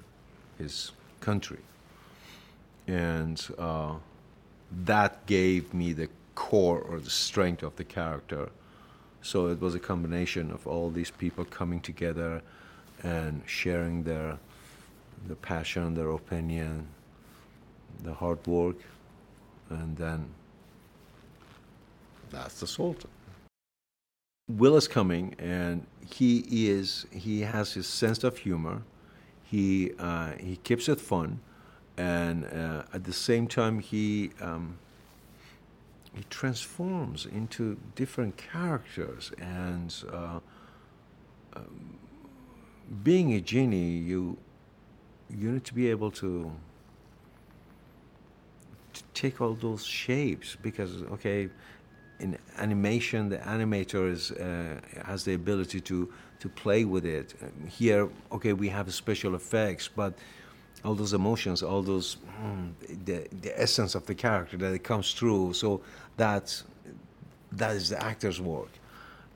his country. And uh, that gave me the core or the strength of the character. So it was a combination of all these people coming together and sharing their the passion, their opinion, the hard work, and then that's the Sultan. Will is coming, and he is he has his sense of humor. He uh, he keeps it fun, and uh, at the same time he um, he transforms into different characters. And uh, um, being a genie, you you need to be able to, to take all those shapes because okay in animation the animator uh, has the ability to to play with it. Here okay we have special effects but all those emotions all those mm, the, the essence of the character that it comes through so that's that is the actor's work.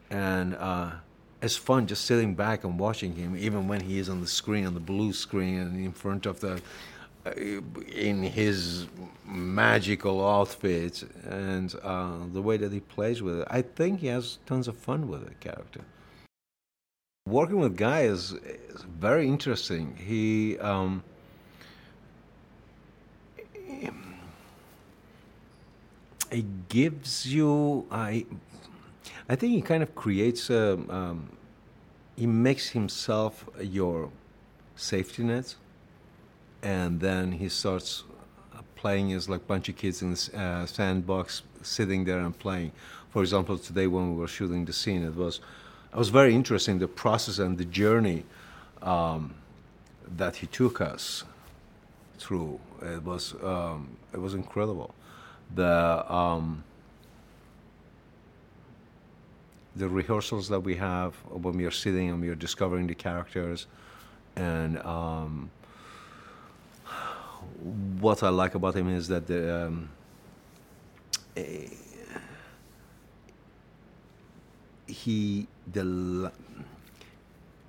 And uh, it's fun just sitting back and watching him, even when he is on the screen, on the blue screen, and in front of the, in his magical outfit and uh, the way that he plays with it. I think he has tons of fun with the character. Working with Guy is, is very interesting. He. Um, it gives you I I think he kind of creates a, um, he makes himself your safety net, and then he starts playing as like a bunch of kids in the uh, sandbox, sitting there and playing. For example, today when we were shooting the scene, it was, it was very interesting the process and the journey um, that he took us through. It was um, it was incredible. The um, the rehearsals that we have when we are sitting and we are discovering the characters and um, what I like about him is that the um, eh, he the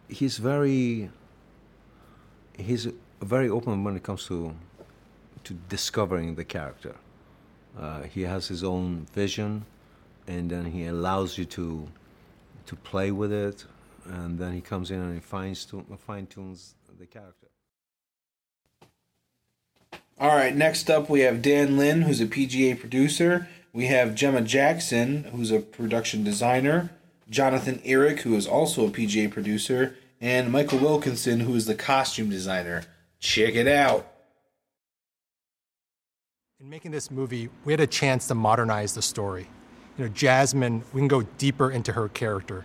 he's very he's very open when it comes to to discovering the character. Uh, he has his own vision and then he allows you to to play with it, and then he comes in and he fine tunes the character. All right, next up we have Dan Lin, who's a PGA producer. We have Gemma Jackson, who's a production designer. Jonathan Eirich, who is also a PGA producer. And Michael Wilkinson, who is the costume designer. Check it out. In making this movie, we had a chance to modernize the story you know, Jasmine, we can go deeper into her character.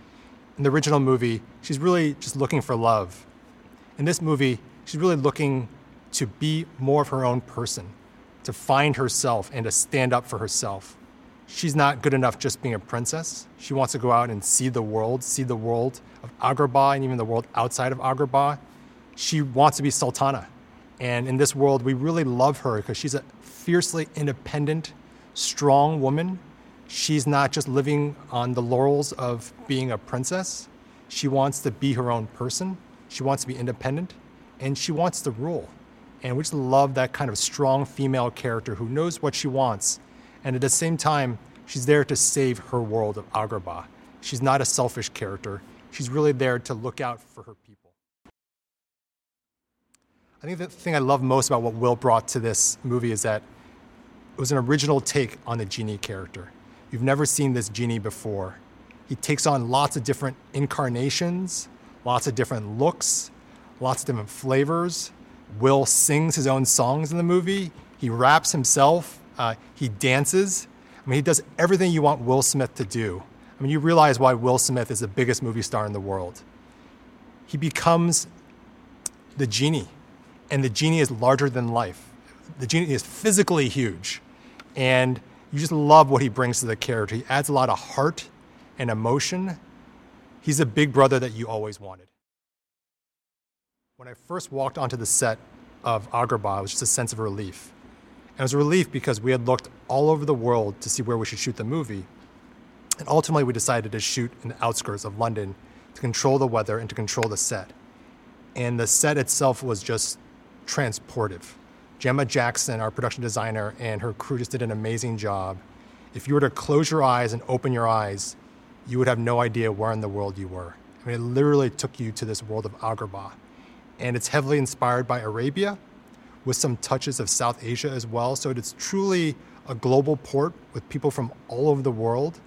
in the original movie, she's really just looking for love. In this movie, she's really looking to be more of her own person, to find herself and to stand up for herself. She's not good enough just being a princess. She wants to go out and see the world, see the world of Agrabah and even the world outside of Agrabah. She wants to be Sultana. And in this world, we really love her because she's a fiercely independent, strong woman. She's not just living on the laurels of being a princess. She wants to be her own person. She wants to be independent and she wants to rule. And we just love that kind of strong female character who knows what she wants. And at the same time, she's there to save her world of Agrabah. She's not a selfish character. She's really there to look out for her people. I think the thing I love most about what Will brought to this movie is that it was an original take on the genie character. You've never seen this genie before. He takes on lots of different incarnations, lots of different looks, lots of different flavors. Will sings his own songs in the movie. He raps himself. Uh, he dances. I mean, he does everything you want Will Smith to do. I mean, you realize why Will Smith is the biggest movie star in the world. He becomes the genie, and the genie is larger than life. The genie is physically huge, and you just love what he brings to the character. He adds a lot of heart and emotion. He's a big brother that you always wanted. When I first walked onto the set of Agrabah, it was just a sense of relief. And it was a relief because we had looked all over the world to see where we should shoot the movie. And ultimately, we decided to shoot in the outskirts of London to control the weather and to control the set. And the set itself was just transportive. Gemma Jackson, our production designer, and her crew just did an amazing job. If you were to close your eyes and open your eyes, you would have no idea where in the world you were. I mean, it literally took you to this world of Agrabah. And it's heavily inspired by Arabia with some touches of South Asia as well. So it's truly a global port with people from all over the world.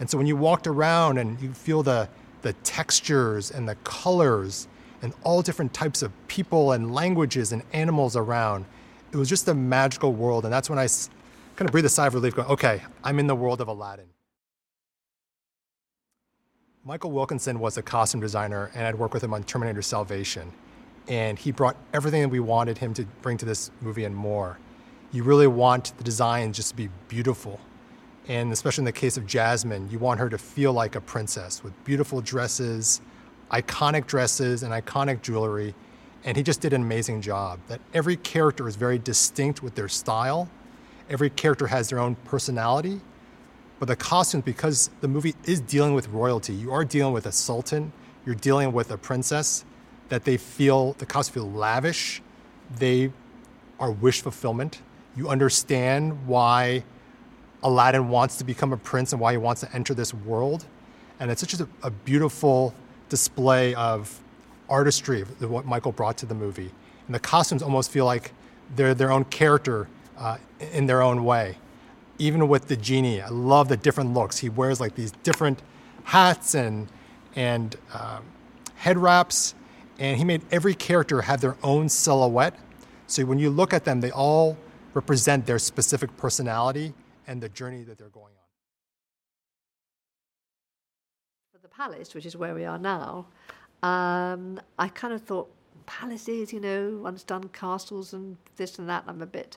And so when you walked around and you feel the, the textures and the colors and all different types of people and languages and animals around, it was just a magical world. And that's when I kind of breathed a sigh of relief, going, okay, I'm in the world of Aladdin. Michael Wilkinson was a costume designer, and I'd worked with him on Terminator Salvation. And he brought everything that we wanted him to bring to this movie and more. You really want the design just to be beautiful. And especially in the case of Jasmine, you want her to feel like a princess with beautiful dresses, iconic dresses, and iconic jewelry. And he just did an amazing job. That every character is very distinct with their style, every character has their own personality. But the costumes, because the movie is dealing with royalty, you are dealing with a sultan, you're dealing with a princess, that they feel, the costumes feel lavish, they are wish fulfillment. You understand why Aladdin wants to become a prince and why he wants to enter this world. And it's such a, a beautiful display of artistry, of what Michael brought to the movie. And the costumes almost feel like they're their own character uh, in their own way. Even with the genie, I love the different looks. He wears like these different hats and, and um, head wraps, and he made every character have their own silhouette. So when you look at them, they all represent their specific personality and the journey that they're going on. The palace, which is where we are now, um, I kind of thought palaces, you know, one's done castles and this and that. I'm a bit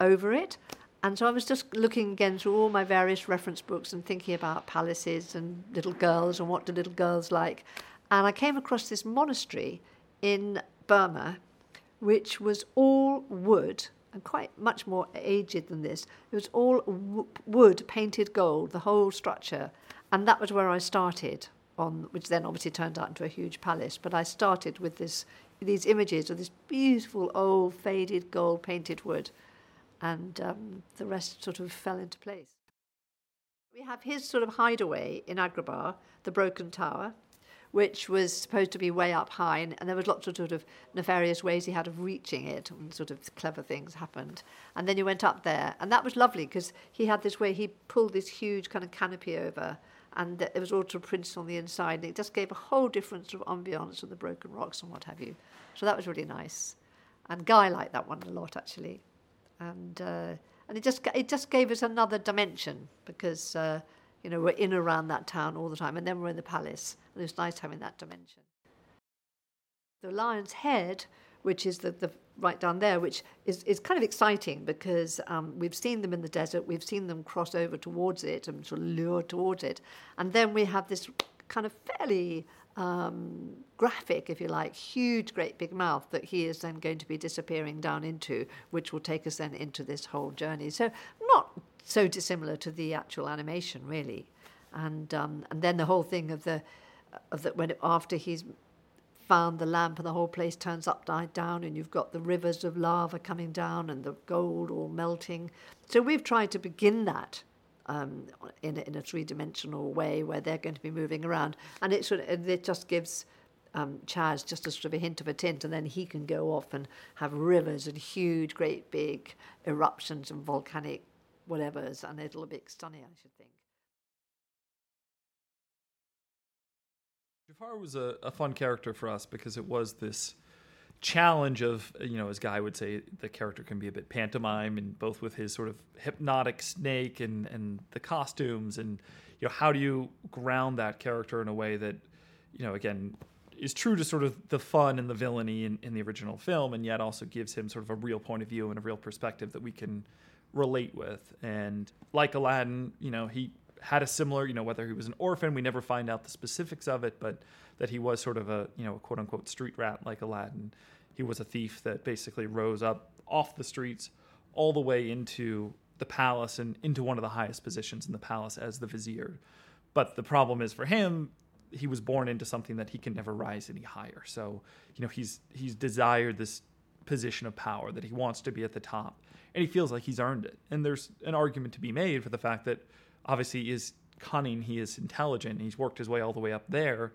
over it. And so I was just looking again through all my various reference books and thinking about palaces and little girls and what do little girls like. And I came across this monastery in Burma, which was all wood and quite much more aged than this. It was all w- wood painted gold, the whole structure. And that was where I started on, which then obviously turned out into a huge palace. But I started with this, these images of this beautiful old faded gold painted wood. And um, the rest sort of fell into place. We have his sort of hideaway in Agrabah, the Broken Tower, which was supposed to be way up high, and, and there was lots of sort of nefarious ways he had of reaching it, and sort of clever things happened. And then you went up there, and that was lovely because he had this way he pulled this huge kind of canopy over, and it was also a prince on the inside, and it just gave a whole different sort of ambiance of the broken rocks and what have you. So that was really nice. And Guy liked that one a lot actually, and uh, and it just it just gave us another dimension because. Uh, You know, we're in around that town all the time, and then we're in the palace, and it's nice having that dimension. The lion's head, which is the, the right down there, which is, is kind of exciting because um, we've seen them in the desert, we've seen them cross over towards it and sort of lure towards it, and then we have this kind of fairly um, graphic, if you like, huge, great big mouth that he is then going to be disappearing down into, which will take us then into this whole journey. So not so dissimilar to the actual animation, really. And um, and then the whole thing of the of the when after he's found the lamp and the whole place turns upside down and you've got the rivers of lava coming down and the gold all melting. So we've tried to begin that um, in, a, in a three-dimensional way where they're going to be moving around. And it, sort of, it just gives um, Chas just a sort of a hint of a tint and then he can go off and have rivers and huge, great big eruptions and volcanic whatevers and it'll be stunning, I should think. Jafar was a, a fun character for us because it was this challenge of you know as guy would say the character can be a bit pantomime and both with his sort of hypnotic snake and and the costumes and you know how do you ground that character in a way that you know again is true to sort of the fun and the villainy in, in the original film and yet also gives him sort of a real point of view and a real perspective that we can relate with and like aladdin you know he had a similar, you know, whether he was an orphan, we never find out the specifics of it, but that he was sort of a, you know, a quote unquote street rat like Aladdin. He was a thief that basically rose up off the streets all the way into the palace and into one of the highest positions in the palace as the vizier. But the problem is for him, he was born into something that he can never rise any higher. So, you know, he's he's desired this position of power that he wants to be at the top and he feels like he's earned it. And there's an argument to be made for the fact that obviously he is cunning, he is intelligent, he's worked his way all the way up there.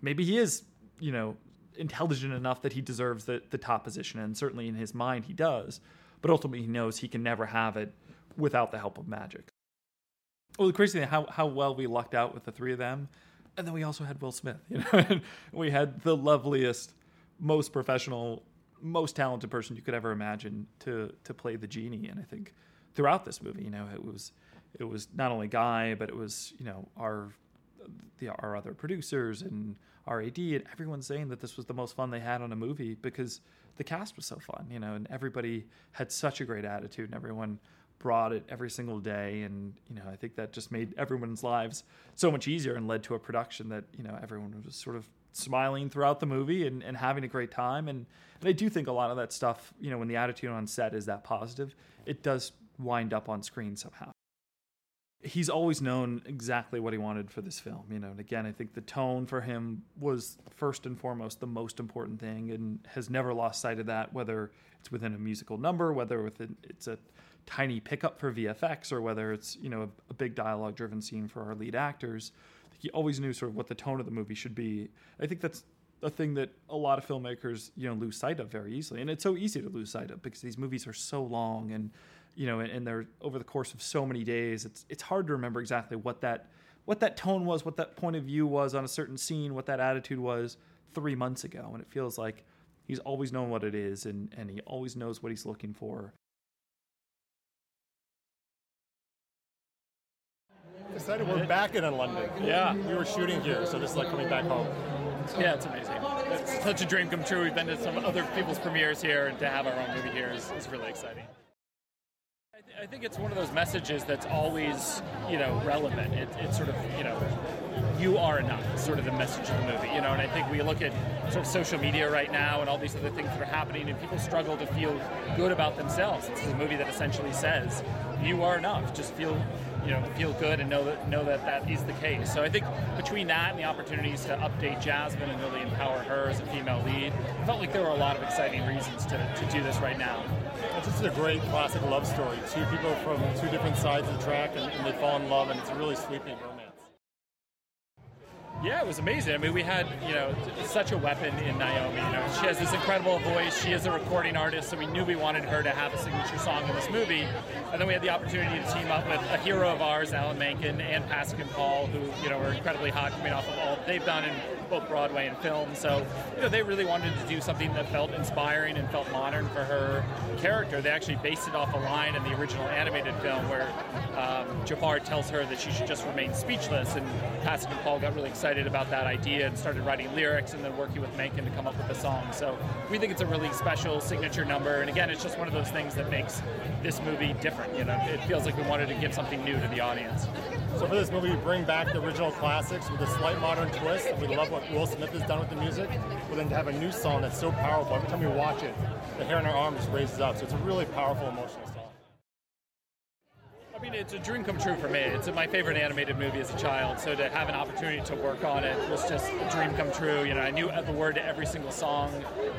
Maybe he is, you know, intelligent enough that he deserves the, the top position, and certainly in his mind he does. But ultimately, he knows he can never have it without the help of magic. Well, the crazy thing, how how well we lucked out with the three of them, and then we also had Will Smith. You know, we had the loveliest, most professional, most talented person you could ever imagine to to play the genie. And I think throughout this movie, you know, it was it was not only Guy, but it was you know our the, our other producers and our AD and everyone saying that this was the most fun they had on a movie because the cast was so fun, you know, and everybody had such a great attitude and everyone brought it every single day and you know I think that just made everyone's lives so much easier and led to a production that you know everyone was sort of smiling throughout the movie and, and having a great time and, and I do think a lot of that stuff you know when the attitude on set is that positive it does wind up on screen somehow he's always known exactly what he wanted for this film, you know. And again, I think the tone for him was first and foremost the most important thing, and has never lost sight of that. Whether it's within a musical number, whether within it's a tiny pickup for VFX, or whether it's you know a, a big dialogue-driven scene for our lead actors, he always knew sort of what the tone of the movie should be. I think that's a thing that a lot of filmmakers you know lose sight of very easily, and it's so easy to lose sight of because these movies are so long and you know, and, and they're over the course of so many days. It's it's hard to remember exactly what that what that tone was, what that point of view was on a certain scene, what that attitude was three months ago. And it feels like he's always known what it is, and and he always knows what he's looking for. Excited, we're back in London. Yeah. we were shooting here, so this is like coming back home. Yeah, it's amazing. It's such a dream come true. We've been to some other people's premieres here, and to have our own movie here is, is really exciting. I think it's one of those messages that's always, you know, relevant. It, it's sort of, you know, you are enough, is sort of the message of the movie, you know. And I think we look at sort of social media right now and all these other things that are happening, and people struggle to feel good about themselves. This is a movie that essentially says, "You are enough. Just feel, you know, feel good and know that know that that is the case." So I think between that and the opportunities to update Jasmine and really empower her as a female lead, I felt like there were a lot of exciting reasons to, to do this right now. It's just a great classic love story. Two people from two different sides of the track, and, and they fall in love, and it's a really sweeping romance. Yeah, it was amazing. I mean, we had, you know, such a weapon in Naomi. You know, she has this incredible voice. She is a recording artist, so we knew we wanted her to have a signature song in this movie. And then we had the opportunity to team up with a hero of ours, Alan Menken, and Pasek and Paul, who, you know, were incredibly hot coming off of all they've done and both Broadway and film. So, you know, they really wanted to do something that felt inspiring and felt modern for her character. They actually based it off a line in the original animated film where um, Jafar tells her that she should just remain speechless, and Pasek and Paul got really excited about that idea and started writing lyrics and then working with Menken to come up with the song. So we think it's a really special signature number, and again, it's just one of those things that makes this movie different. You know, it feels like we wanted to give something new to the audience. So for this movie, we bring back the original classics with a slight modern twist. And we love what Will Smith has done with the music. But then to have a new song that's so powerful, every time we watch it, the hair on our arm just raises up. So it's a really powerful, emotional. I mean, it's a dream come true for me. It's my favorite animated movie as a child, so to have an opportunity to work on it was just a dream come true. You know, I knew the word to every single song,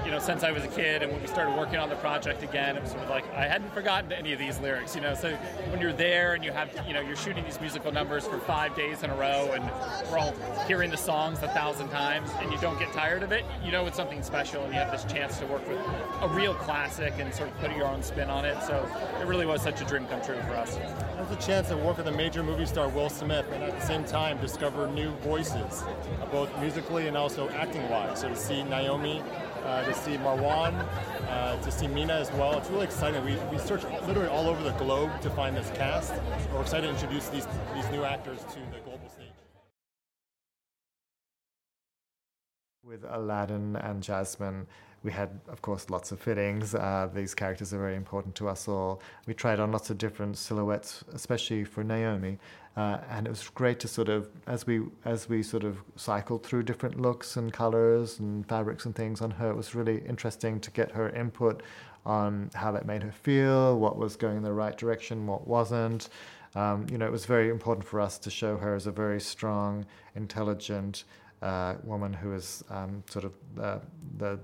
you know, since I was a kid, and when we started working on the project again, it was sort of like I hadn't forgotten any of these lyrics, you know. So when you're there and you have, you know, you're shooting these musical numbers for five days in a row, and we're all hearing the songs a thousand times, and you don't get tired of it, you know, it's something special, and you have this chance to work with a real classic and sort of put your own spin on it. So it really was such a dream come true for us. That's a chance to work with a major movie star, Will Smith, and at the same time discover new voices, uh, both musically and also acting wise. So to see Naomi, uh, to see Marwan, uh, to see Mena as well, it's really exciting. We, we searched literally all over the globe to find this cast. We're excited to introduce these, these new actors to the global stage. With Aladdin and Jasmine, we had, of course, lots of fittings. Uh, these characters are very important to us all. We tried on lots of different silhouettes, especially for Naomi, uh, and it was great to sort of, as we as we sort of cycled through different looks and colors and fabrics and things on her, it was really interesting to get her input on how that made her feel, what was going in the right direction, what wasn't. Um, you know, it was very important for us to show her as a very strong, intelligent uh, woman who is um, sort of uh, the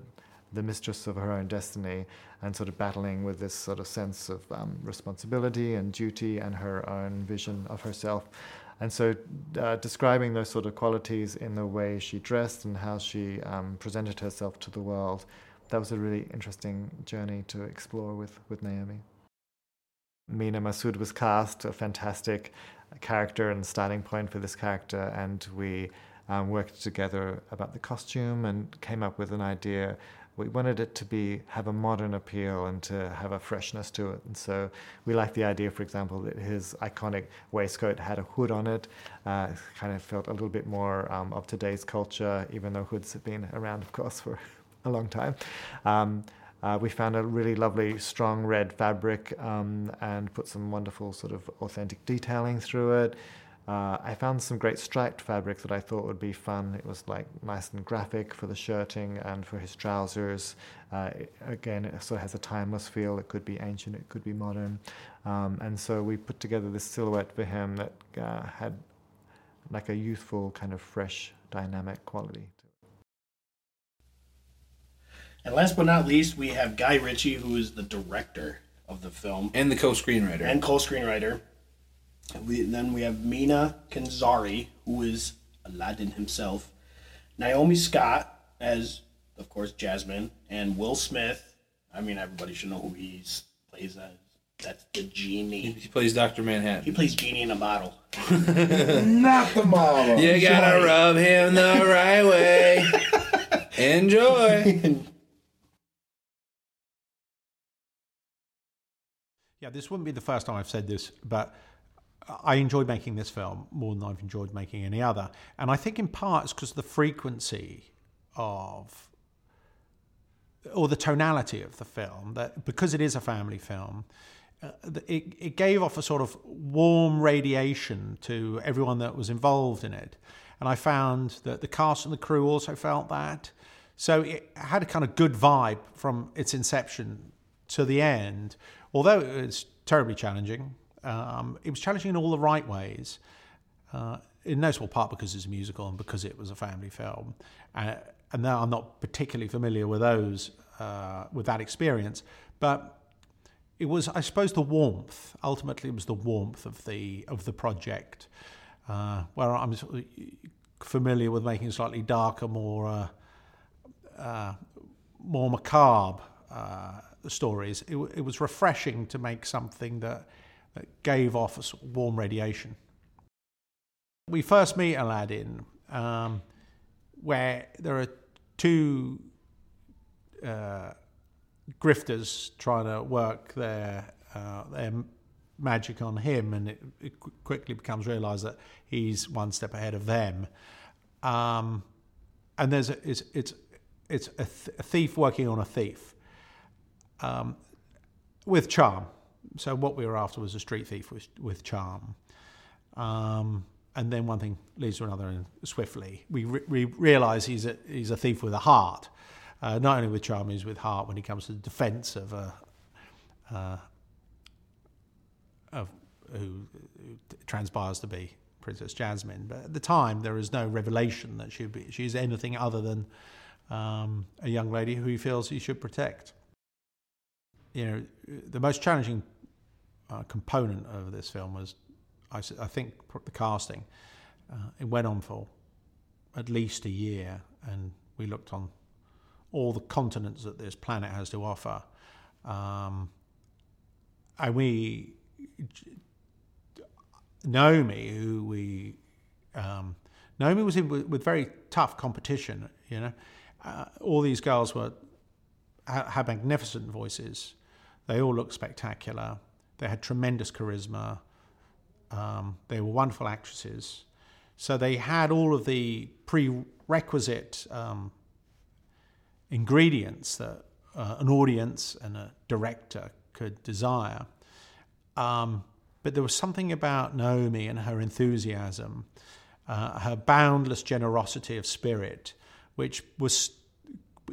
the mistress of her own destiny and sort of battling with this sort of sense of um, responsibility and duty and her own vision of herself. And so, uh, describing those sort of qualities in the way she dressed and how she um, presented herself to the world, that was a really interesting journey to explore with, with Naomi. Mena Massoud was cast, a fantastic character and starting point for this character, and we um, worked together about the costume and came up with an idea. We wanted it to be have a modern appeal and to have a freshness to it, and so we liked the idea, for example, that his iconic waistcoat had a hood on it. Uh, kind of felt a little bit more um, of today's culture, even though hoods have been around, of course, for a long time. Um, uh, we found a really lovely strong red fabric um, and put some wonderful sort of authentic detailing through it. Uh, I found some great striped fabric that I thought would be fun. It was like nice and graphic for the shirting and for his trousers. Uh, it- again, it sort of has a timeless feel. It could be ancient, it could be modern. Um, and so we put together this silhouette for him that uh, had like a youthful, kind of fresh, dynamic quality. And last but not least, we have Guy Ritchie, who is the director of the film And the co-screenwriter. and co-screenwriter. We, then we have Mena Kanzari, who is Aladdin himself. Naomi Scott as, of course, Jasmine, and Will Smith. I mean, everybody should know who he plays as. That's the genie. He plays Doctor Manhattan. He plays genie in a bottle. Not the model. You gotta rub him the right way. Enjoy. Yeah, this wouldn't be the first time I've said this, but I enjoyed making this film more than I've enjoyed making any other. And I think in part it's because the frequency of, or the tonality of the film, that because it is a family film, uh, it, it gave off a sort of warm radiation to everyone that was involved in it. And I found that the cast and the crew also felt that. So it had a kind of good vibe from its inception to the end. Although it was terribly challenging, um, it was challenging in all the right ways. Uh, in no small part because it's a musical and because it was a family film. Uh, and now I'm not particularly familiar with those, uh, with that experience. But it was, I suppose, the warmth. Ultimately, it was the warmth of the of the project, uh, where I'm familiar with making slightly darker, more uh, uh, more macabre stories. It, it was refreshing to make something that, that gave off a sort of warm radiation. We first meet Aladdin. Um, where there are two uh, grifters trying to work their uh, their magic on him, and it, it quickly becomes realised that he's one step ahead of them. Um, and there's a, it's it's it's a, th- a thief working on a thief um, with charm. So what we were after was a street thief with, with charm. Um, and then one thing leads to another, and swiftly we, re- we realise he's a he's a thief with a heart, uh, not only with charm, he's with heart when he comes to the defence of a. Uh, of who, who transpires to be Princess Jasmine, but at the time there is no revelation that she'd be she's anything other than um, a young lady who he feels he should protect. You know, the most challenging uh, component of this film was, I think, the casting. Uh, it went on for at least a year, and we looked on all the continents that this planet has to offer. Um, and we, Naomi, who we, um, Naomi was in with, with very tough competition. You know, uh, all these girls were had magnificent voices. They all looked spectacular. They had tremendous charisma. Um, they were wonderful actresses. So they had all of the prerequisite um, ingredients that uh, an audience and a director could desire. Um, but there was something about Naomi and her enthusiasm, uh, her boundless generosity of spirit, which was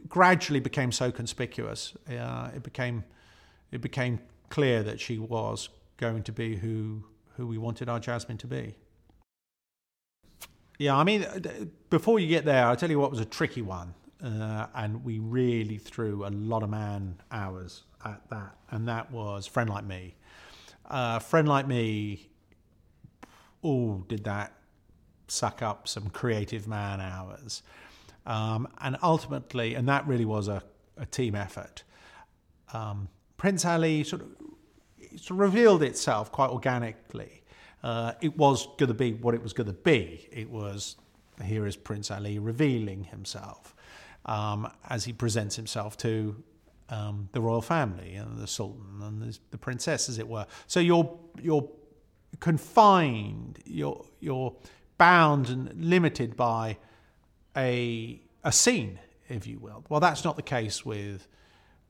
gradually became so conspicuous. Uh, it became it became clear that she was going to be who who we wanted our Jasmine to be. Yeah, I mean, uh, before you get there, I'll tell you what was a tricky one. Uh, and we really threw a lot of man hours at that. And that was Friend Like Me. Uh, Friend Like Me, oh, did that suck up some creative man hours. Um, and ultimately, and that really was a, a team effort. Um, Prince Ali sort of, sort of revealed itself quite organically. Uh, it was going to be what it was going to be. It was here is Prince Ali revealing himself um, as he presents himself to um, the royal family and the sultan and the, the princess, as it were. So you're you're confined, you're you're bound and limited by a a scene, if you will. Well, that's not the case with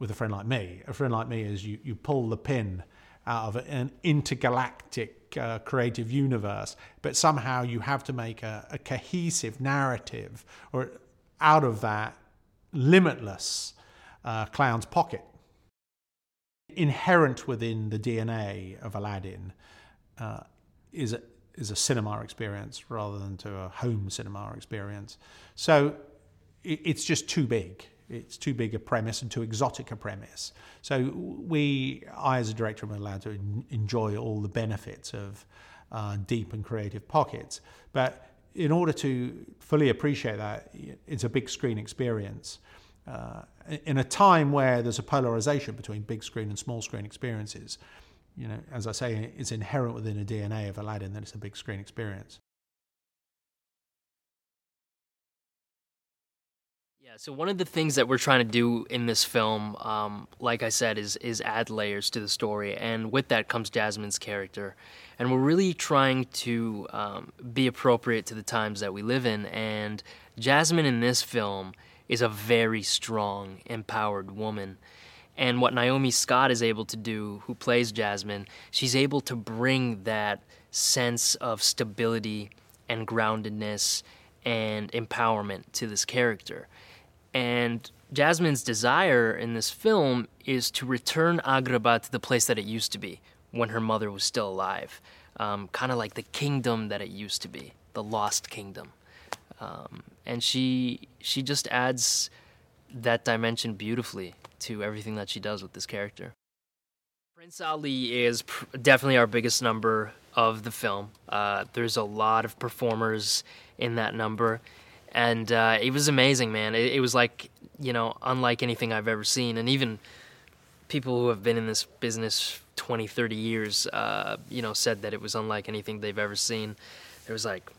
with a friend like me. A friend like me is you you pull the pin out of an intergalactic uh, creative universe, but somehow you have to make a, a cohesive narrative or out of that limitless uh, clown's pocket. Inherent within the DNA of Aladdin uh, is a, is a cinema experience rather than to a home cinema experience. So it, it's just too big. It's too big a premise and too exotic a premise. So we, I as a director, am allowed to en- enjoy all the benefits of uh, deep and creative pockets. But in order to fully appreciate that, it's a big screen experience. Uh, in a time where there's a polarization between big screen and small screen experiences, you know, as I say, it's inherent within the DNA of Aladdin that it's a big screen experience. Yeah, so one of the things that we're trying to do in this film, um, like I said, is is add layers to the story, and with that comes Jasmine's character, and we're really trying to um, be appropriate to the times that we live in. And Jasmine in this film is a very strong, empowered woman. And what Naomi Scott is able to do, who plays Jasmine, she's able to bring that sense of stability and groundedness and empowerment to this character. And Jasmine's desire in this film is to return Agrabah to the place that it used to be when her mother was still alive. Um, kind of like the kingdom that it used to be, the lost kingdom. Um, and she she just adds that dimension beautifully to everything that she does with this character. Prince Ali is pr- definitely our biggest number of the film. Uh, there's a lot of performers in that number, and uh, it was amazing, man. It, it was like you know unlike anything I've ever seen, and even people who have been in this business 20, 30 years, uh, you know, said that it was unlike anything they've ever seen. There was like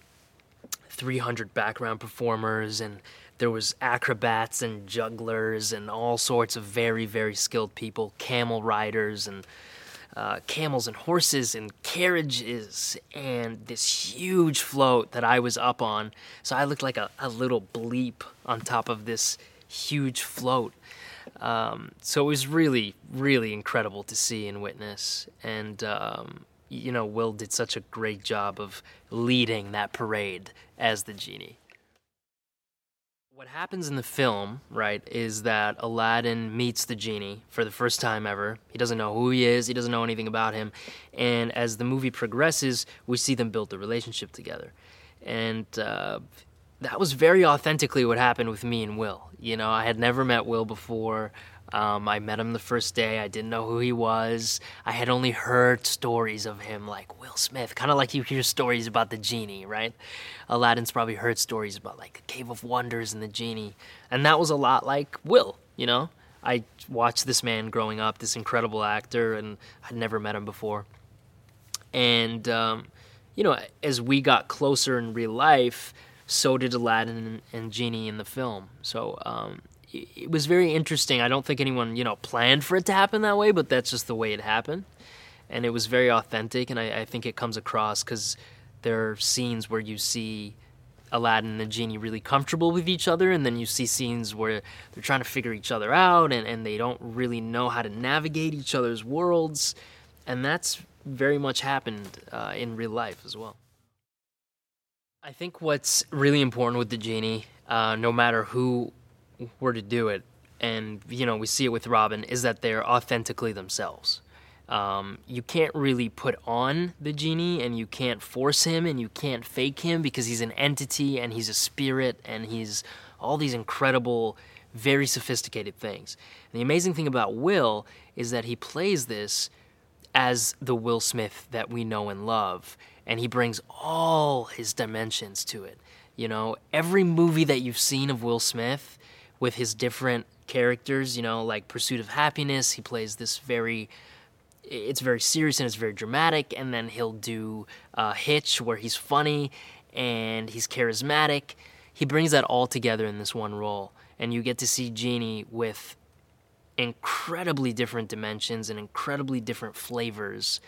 300 background performers and there was acrobats and jugglers and all sorts of very very skilled people camel riders and uh, camels and horses and carriages and this huge float that i was up on. So i looked like a, a little bleep on top of this huge float. Um, so it was really really incredible to see and witness. And um, you know will did such a great job of leading that parade as the genie what happens in the film, right, is that Aladdin meets the genie for the first time ever. He doesn't know who he is, he doesn't know anything about him. And as the movie progresses, we see them build a relationship together. And uh, that was very authentically what happened with me and Will. You know, I had never met Will before. Um, I met him the first day. I didn't know who he was. I had only heard stories of him, like Will Smith, kind of like you hear stories about the genie, right? Aladdin's probably heard stories about like the Cave of Wonders and the genie, and that was a lot like Will. You know, I watched this man growing up, this incredible actor, and I'd never met him before. And um, you know, as we got closer in real life, so did Aladdin and, and Genie in the film. So um, it was very interesting. I don't think anyone, you know, planned for it to happen that way, but that's just the way it happened. And it was very authentic, and I, I think it comes across because there are scenes where you see Aladdin and the genie really comfortable with each other, and then you see scenes where they're trying to figure each other out and, and they don't really know how to navigate each other's worlds. And that's very much happened uh, in real life as well. I think what's really important with the genie, uh, no matter who were to do it, and you know we see it with Robin, is that they're authentically themselves. Um, you can't really put on the genie, and you can't force him, and you can't fake him because he's an entity and he's a spirit and he's all these incredible, very sophisticated things. And the amazing thing about Will is that he plays this as the Will Smith that we know and love, and he brings all his dimensions to it. You know, every movie that you've seen of Will Smith with his different characters, you know, like Pursuit of Happyness, he plays this very it's very serious and it's very dramatic and then he'll do uh, Hitch where he's funny and he's charismatic. He brings that all together in this one role and you get to see Genie with incredibly different dimensions and incredibly different flavors.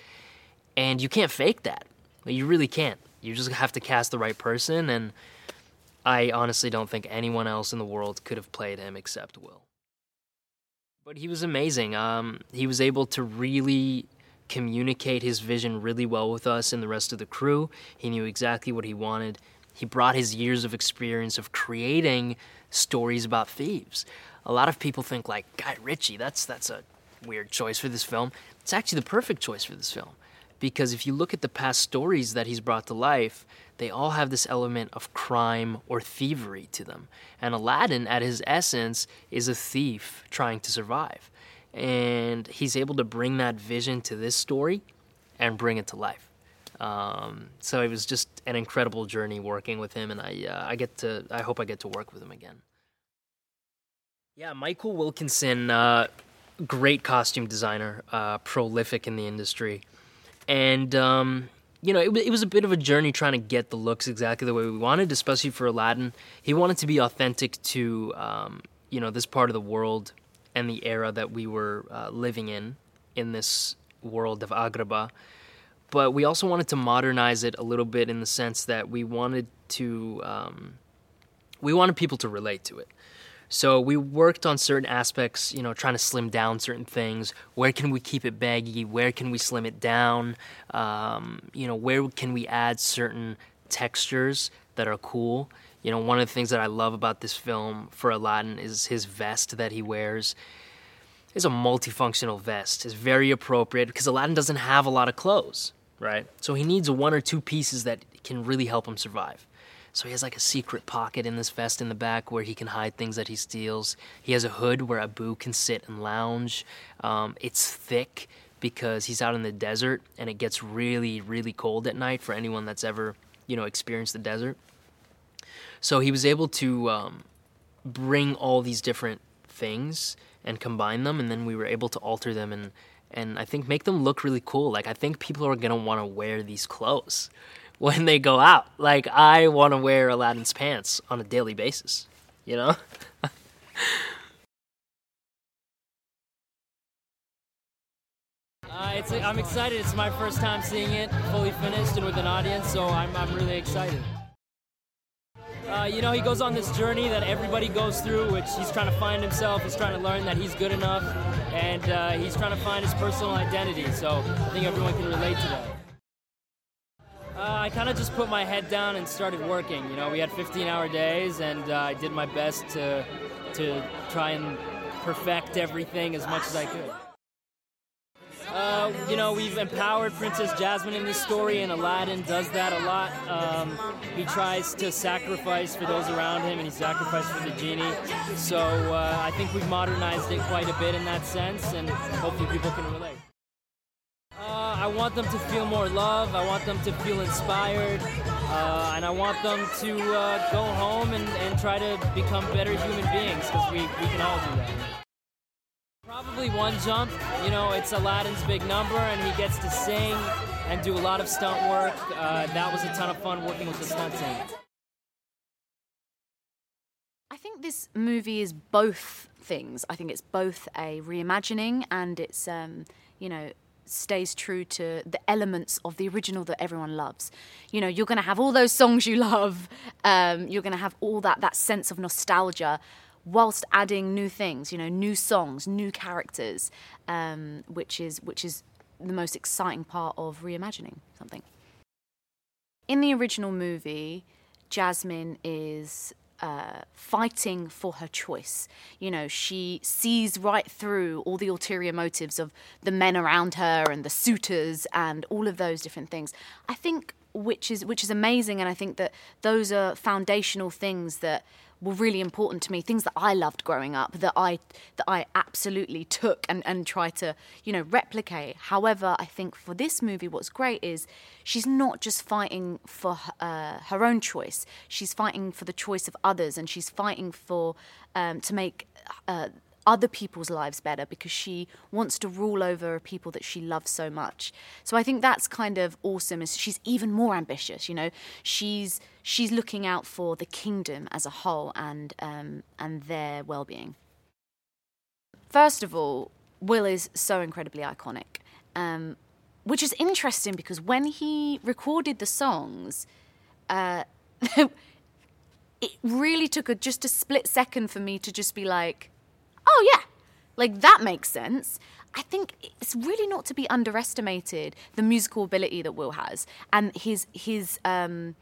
And you can't fake that. You really can't. You just have to cast the right person and I honestly don't think anyone else in the world could have played him except Will. But he was amazing. Um, he was able to really communicate his vision really well with us and the rest of the crew. He knew exactly what he wanted. He brought his years of experience of creating stories about thieves. A lot of people think like Guy Ritchie, that's that's a weird choice for this film. It's actually the perfect choice for this film because if you look at the past stories that he's brought to life, they all have this element of crime or thievery to them. And Aladdin, at his essence, is a thief trying to survive. And he's able to bring that vision to this story and bring it to life. Um, so it was just an incredible journey working with him, and I, uh, I get to, I hope I get to work with him again. Yeah, Michael Wilkinson, uh, great costume designer, uh, prolific in the industry, and um, you know, it, it was a bit of a journey trying to get the looks exactly the way we wanted, especially for Aladdin. He wanted to be authentic to, um, you know, this part of the world and the era that we were uh, living in, in this world of Agrabah. But we also wanted to modernize it a little bit in the sense that we wanted to, um, we wanted people to relate to it. So we worked on certain aspects, you know, trying to slim down certain things. Where can we keep it baggy? Where can we slim it down? Um, you know, where can we add certain textures that are cool? You know, one of the things that I love about this film for Aladdin is his vest that he wears. It's a multifunctional vest. It's very appropriate because Aladdin doesn't have a lot of clothes, right? So he needs one or two pieces that can really help him survive. So he has like a secret pocket in this vest in the back where he can hide things that he steals. He has a hood where Abu can sit and lounge. Um, it's thick because he's out in the desert and it gets really, really cold at night for anyone that's ever, you know, experienced the desert. So he was able to um, bring all these different things and combine them, and then we were able to alter them and and I think make them look really cool. Like I think people are gonna want to wear these clothes when they go out. Like I want to wear Aladdin's pants on a daily basis, you know? Uh, I'm excited. It's my first time seeing it fully finished and with an audience, so I'm, I'm really excited. Uh, you know, he goes on this journey that everybody goes through, which he's trying to find himself, he's trying to learn that he's good enough, and uh, he's trying to find his personal identity. So I think everyone can relate to that. Uh, I kind of just put my head down and started working. You know, we had 15-hour days, and uh, I did my best to to try and perfect everything as much as I could. Uh, you know, we've empowered Princess Jasmine in this story, and Aladdin does that a lot. Um, he tries to sacrifice for those around him, and he sacrificed for the genie. So uh, I think we've modernized it quite a bit in that sense, and hopefully people can relate. I want them to feel more love. I want them to feel inspired, uh, and I want them to uh, go home and, and try to become better human beings because we, we can all do that. Probably one jump. You know, it's Aladdin's big number, and he gets to sing and do a lot of stunt work. Uh, that was a ton of fun working with the stunt team. I think this movie is both things. I think it's both a reimagining and it's, um, you know, stays true to the elements of the original that everyone loves. You know, you're going to have all those songs you love. Um, you're going to have all that that sense of nostalgia, whilst adding new things. You know, new songs, new characters, um, which is which is the most exciting part of reimagining something. In the original movie, Jasmine is uh, fighting for her choice. You know, she sees right through all the ulterior motives of the men around her and the suitors and all of those different things. I think which is which is amazing, and I think that those are foundational things that were really important to me things that I loved growing up that I that I absolutely took and and tried to you know replicate. However I think for this movie what's great is she's not just fighting for uh, her own choice. She's fighting for the choice of others and she's fighting for um, to make uh, other people's lives better because she wants to rule over people that she loves so much. So I think that's kind of awesome. Is she's even more ambitious. You know, she's she's looking out for the kingdom as a whole and um, and their well-being. First of all, Will is so incredibly iconic, um, which is interesting because when he recorded the songs. Uh, it really took a just a split second for me to just be like, oh yeah, like that makes sense. I think it's really not to be underestimated the musical ability that Will has and his his um,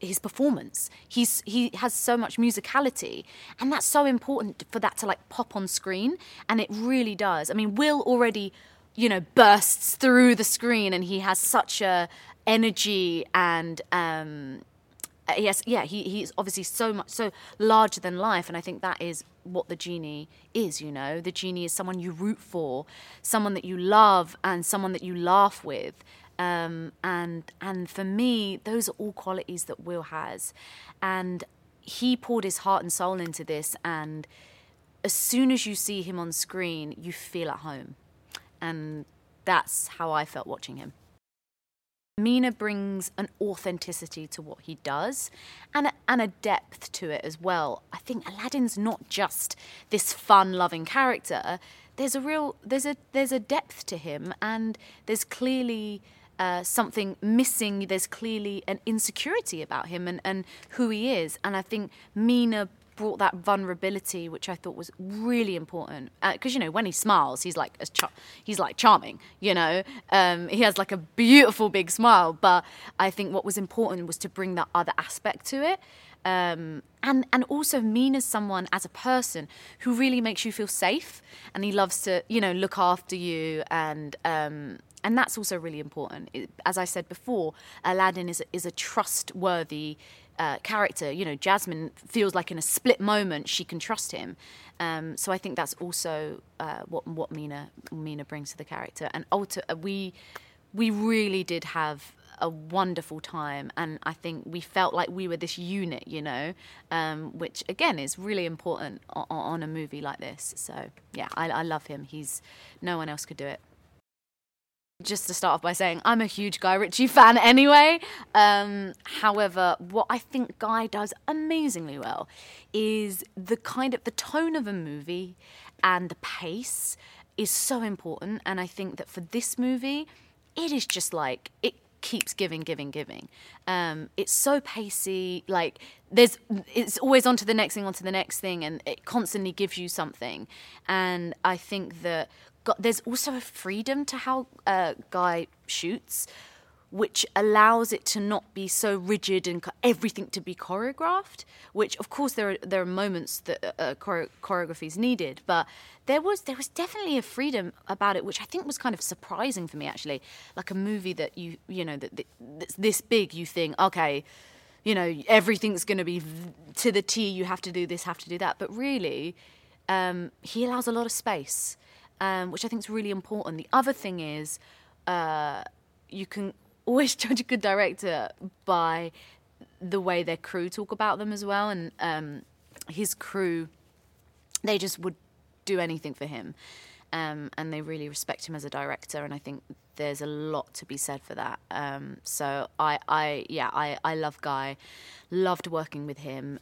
his performance. He's he has so much musicality, and that's so important for that to like pop on screen, and it really does. I mean, Will already, you know, bursts through the screen, and he has such a energy and um, uh, yes, yeah, he, he's obviously so much so larger than life, and I think that is what the genie is. You know, the genie is someone you root for, someone that you love, and someone that you laugh with. Um, and and for me, those are all qualities that Will has, and he poured his heart and soul into this. And as soon as you see him on screen, you feel at home, and that's how I felt watching him. Mena brings an authenticity to what he does and a, and a depth to it as well. I think Aladdin's not just this fun loving character. There's a real there's a there's a depth to him and there's clearly uh, something missing. There's clearly an insecurity about him and, and who he is. And I think Mena brought that vulnerability, which I thought was really important. Because uh, you know, when he smiles, he's like char- he's like charming. You know, um, he has like a beautiful big smile. But I think what was important was to bring that other aspect to it. Um, and and also mean as someone as a person who really makes you feel safe, and he loves to you know look after you, and um, and that's also really important. It, as I said before, Aladdin is a, is a trustworthy uh, character. You know, Jasmine feels like in a split moment she can trust him. Um, so I think that's also uh, what what Mena Mena brings to the character. And uh, we we really did have a wonderful time, and I think we felt like we were this unit. You know, um, which again is really important on, on, a movie like this. So yeah, I, I love him. He's no one else could do it. Just to start off by saying I'm a huge Guy Ritchie fan anyway. Um, however, what I think Guy does amazingly well is the kind of the tone of a movie and the pace is so important. And I think that for this movie, it is just like it keeps giving, giving, giving. Um, it's so pacey. Like there's, it's always on to the next thing, on to the next thing, and it constantly gives you something. And I think that got, there's also a freedom to how uh, Guy shoots, which allows it to not be so rigid and everything to be choreographed. Which, of course, there are there are moments that uh, uh, chore- choreography is needed, but there was there was definitely a freedom about it, which I think was kind of surprising for me. Actually, like a movie that you you know that, that that's this big, you think okay. You know, everything's going to be to the T. You have to do this, have to do that. But really, um, he allows a lot of space um, which I think is really important. The other thing is, uh, you can always judge a good director by the way their crew talk about them as well. And um, his crew, they just would do anything for him. Um, and they really respect him as a director, and I think there's a lot to be said for that. Um, so I, I, yeah, I, I love Guy, loved working with him.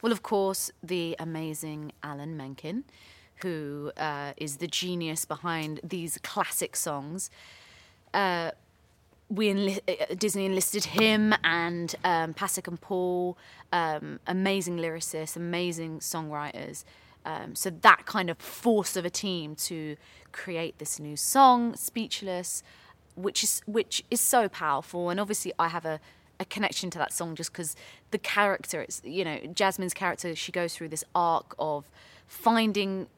Well, of course, the amazing Alan Menken, who uh, is the genius behind these classic songs. Uh, we enli- uh, Disney enlisted him and um, Pasek and Paul, um, amazing lyricists, amazing songwriters. Um, so that kind of force of a team to create this new song, "Speechless," which is which is so powerful. And obviously, I have a, a connection to that song just because the character, it's you know, Jasmine's character. She goes through this arc of finding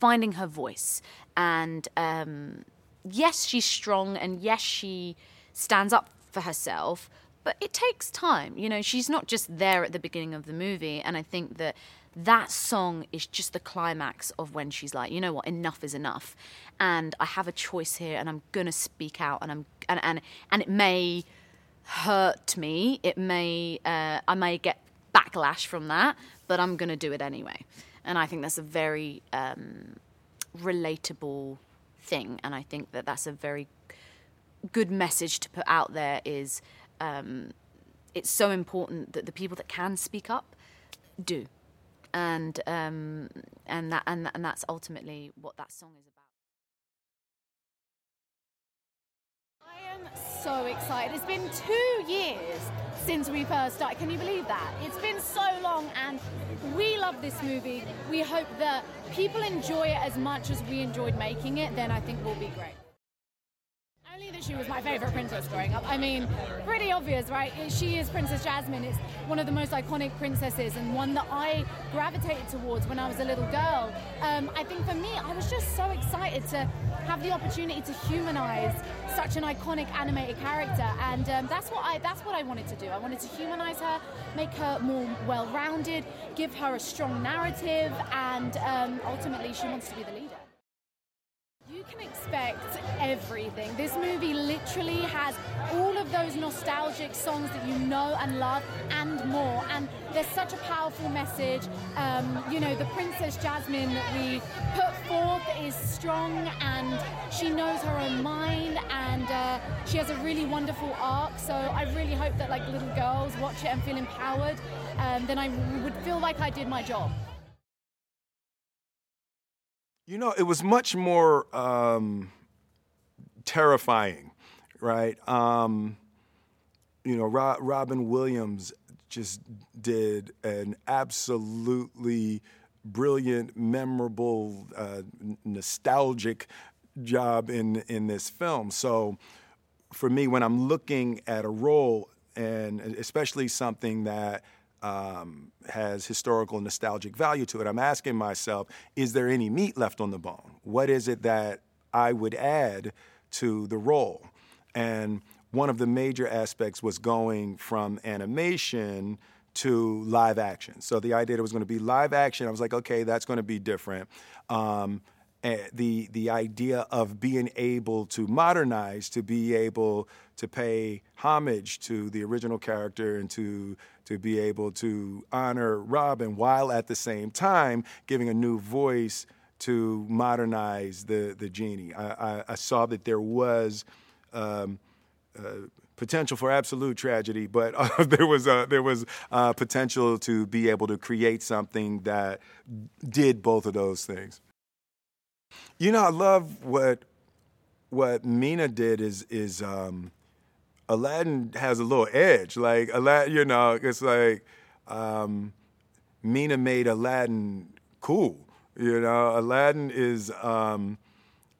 finding her voice. And um, yes, she's strong, and yes, she stands up for herself. But it takes time. You know, she's not just there at the beginning of the movie. And I think that that song is just the climax of when she's like, you know what, enough is enough, and I have a choice here, and I'm gonna speak out, and I'm and and and it may hurt me, it may uh, I may get backlash from that, but I'm gonna do it anyway, and I think that's a very um, relatable thing, and I think that that's a very good message to put out there. Is um, it's so important that the people that can speak up do and um, and that and and that's ultimately what that song is about. I am so excited. It's been two years since we first started. Can you believe that? It's been so long, and we love this movie. We hope that people enjoy it as much as we enjoyed making it. Then I think we'll be great. Only that she was my favorite princess growing up. I mean, pretty obvious, right? She is Princess Jasmine. It's one of the most iconic princesses and one that I gravitated towards when I was a little girl. Um, I think for me, I was just so excited to have the opportunity to humanize such an iconic animated character, and um, that's what I that's what I wanted to do. I wanted to humanize her, make her more well-rounded, give her a strong narrative, and um, ultimately, she wants to be the leader. You can expect everything. This movie literally has all of those nostalgic songs that you know and love and more. And there's such a powerful message. Um, you know, the Princess Jasmine that we put forth is strong and she knows her own mind and uh, she has a really wonderful arc. So I really hope that like little girls watch it and feel empowered. Um, then I would feel like I did my job. You know, it was much more um, terrifying, right? Um, you know, Ro- Robin Williams just did an absolutely brilliant, memorable, uh, nostalgic job in in this film. So, for me, when I'm looking at a role, and especially something that um, has historical nostalgic value to it. I'm asking myself, is there any meat left on the bone? What is it that I would add to the role? And one of the major aspects was going from animation to live action. So the idea that it was going to be live action, I was like, okay, that's going to be different. Um, the the idea of being able to modernize, to be able to pay homage to the original character, and to to be able to honor Robin while at the same time giving a new voice to modernize the the genie. I, I, I saw that there was. Um, uh, potential for absolute tragedy, but uh, there was uh, there was uh, potential to be able to create something that did both of those things. You know, I love what what Mena did is is um, Aladdin has a little edge. Like Aladdin, you know, it's like um, Mena made Aladdin cool. You know, Aladdin is. Um,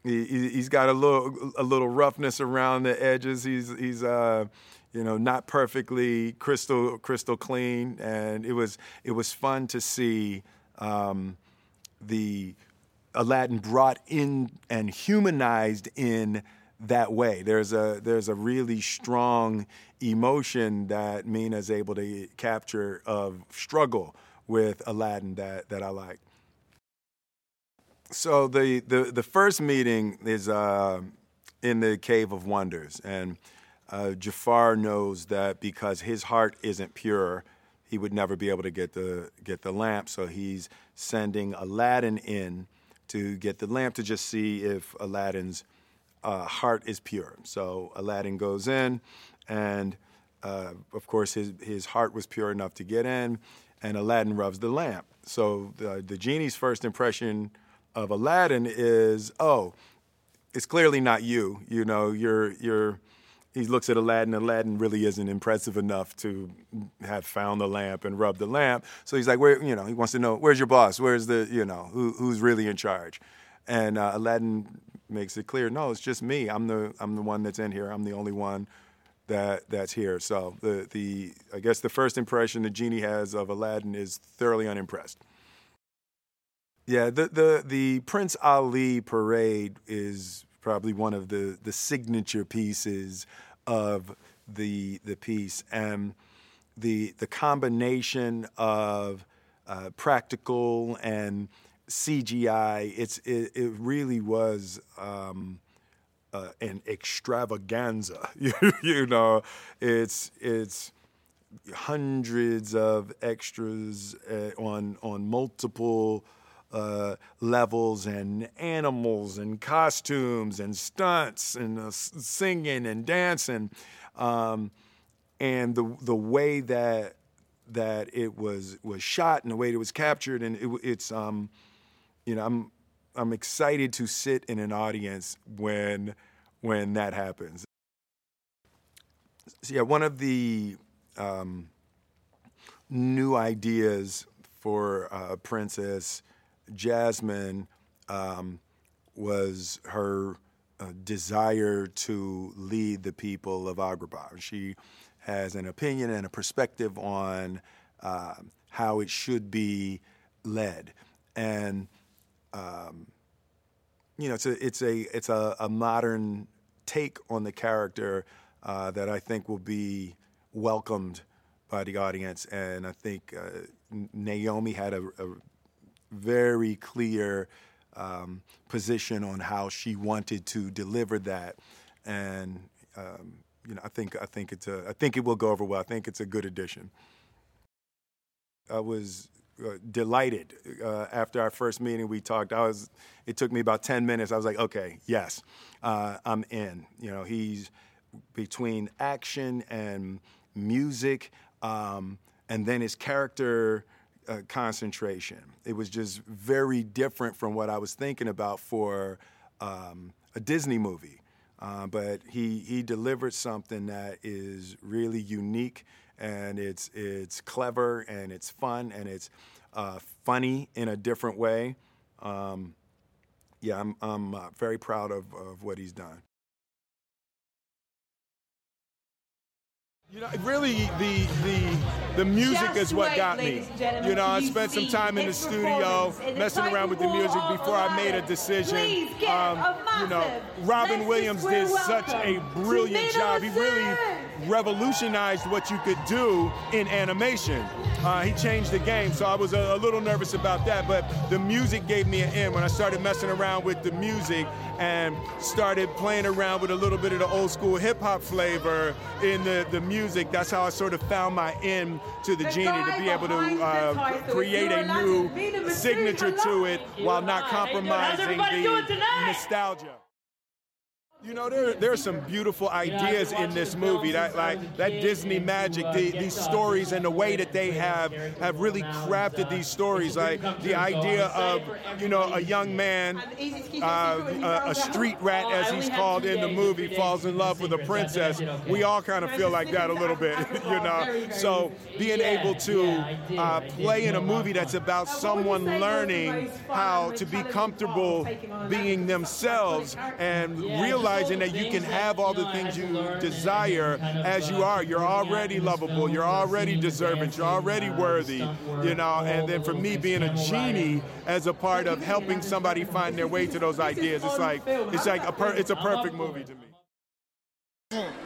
he, has got a little a little roughness around the edges. He's he's uh, you know not perfectly crystal crystal clean, and it was it was fun to see um, the Aladdin brought in and humanized in that way. There's a there's a really strong emotion that Mena is able to capture of struggle with Aladdin that that I like. So the, the, the first meeting is uh, in the Cave of Wonders, and uh, Jafar knows that because his heart isn't pure, he would never be able to get the get the lamp. So he's sending Aladdin in to get the lamp to just see if Aladdin's uh, heart is pure. So Aladdin goes in, and uh, of course his his heart was pure enough to get in, and Aladdin rubs the lamp. So the, the genie's first impression of Aladdin is, oh, it's clearly not you. You know, you're you're. He looks at Aladdin. Aladdin really isn't impressive enough to have found the lamp and rubbed the lamp. So he's like, where? You know, he wants to know where's your boss? Where's the you know who, who's really in charge? And uh, Aladdin makes it clear, no, it's just me. I'm the I'm the one that's in here. I'm the only one that that's here. So the the I guess the first impression the genie has of Aladdin is thoroughly unimpressed. Yeah, the the the Prince Ali parade is probably one of the the signature pieces of the the piece, and the the combination of uh, practical and CGI. It's it, it really was. Um, uh, an extravaganza, you, know, it's it's hundreds of extras uh, on on multiple uh, levels and animals and costumes and stunts and uh, singing and dancing, um, and the the way that that it was was shot and the way it was captured and it, it's um, you know I'm I'm excited to sit in an audience when when that happens. So yeah, one of the um, new ideas for uh, Princess Jasmine um, was her uh, desire to lead the people of Agrabah. She has an opinion and a perspective on uh, how it should be led, and um, you know, it's a it's a it's a, a modern take on the character uh, that I think will be welcomed by the audience, and I think uh, Naomi had a, a very clear um, position on how she wanted to deliver that, and um, you know, I think I think it's a I think it will go over well. I think it's a good addition. I was delighted uh, after our first meeting. We talked. I was. It took me about ten minutes. I was like, okay, yes, uh, I'm in. You know, he's between action and music, um, and then his character uh, concentration. It was just very different from what I was thinking about for um, a Disney movie. Uh, but he he delivered something that is really unique and it's it's clever and it's fun and it's uh, funny in a different way. Um, yeah, I'm I'm uh, very proud of, of what he's done. You know, really, the the the music Just is what wait, got me. You know, I spent some time in the studio messing around with the music before I made a decision. Um, you know, Robin Williams did such a brilliant job. He really revolutionized what you could do in animation. Uh, he changed the game, so I was a, a little nervous about that. But the music gave me an in when I started messing around with the music and started playing around with a little bit of the old school hip hop flavor in the, the music. That's how I sort of found my in to the genie to be able to uh, create a new signature to it while not compromising the nostalgia. You know, there, there are some beautiful ideas in this movie. That like that Disney magic, the, these stories, and the way that they have have really crafted these stories. Like the idea of you know a young man, uh, a, a street rat as he's called in the movie, falls in love with a princess. We all kind of feel like that a little bit, you know. So being able to uh, play in a movie that's about someone learning how to be comfortable being themselves and realizing that you can have all the things you desire as you are. You're already lovable. You're already deserving. You're already worthy. You know, and then for me being a genie as a part of helping somebody find their way to those ideas, it's like it's like a per, it's a perfect movie to me.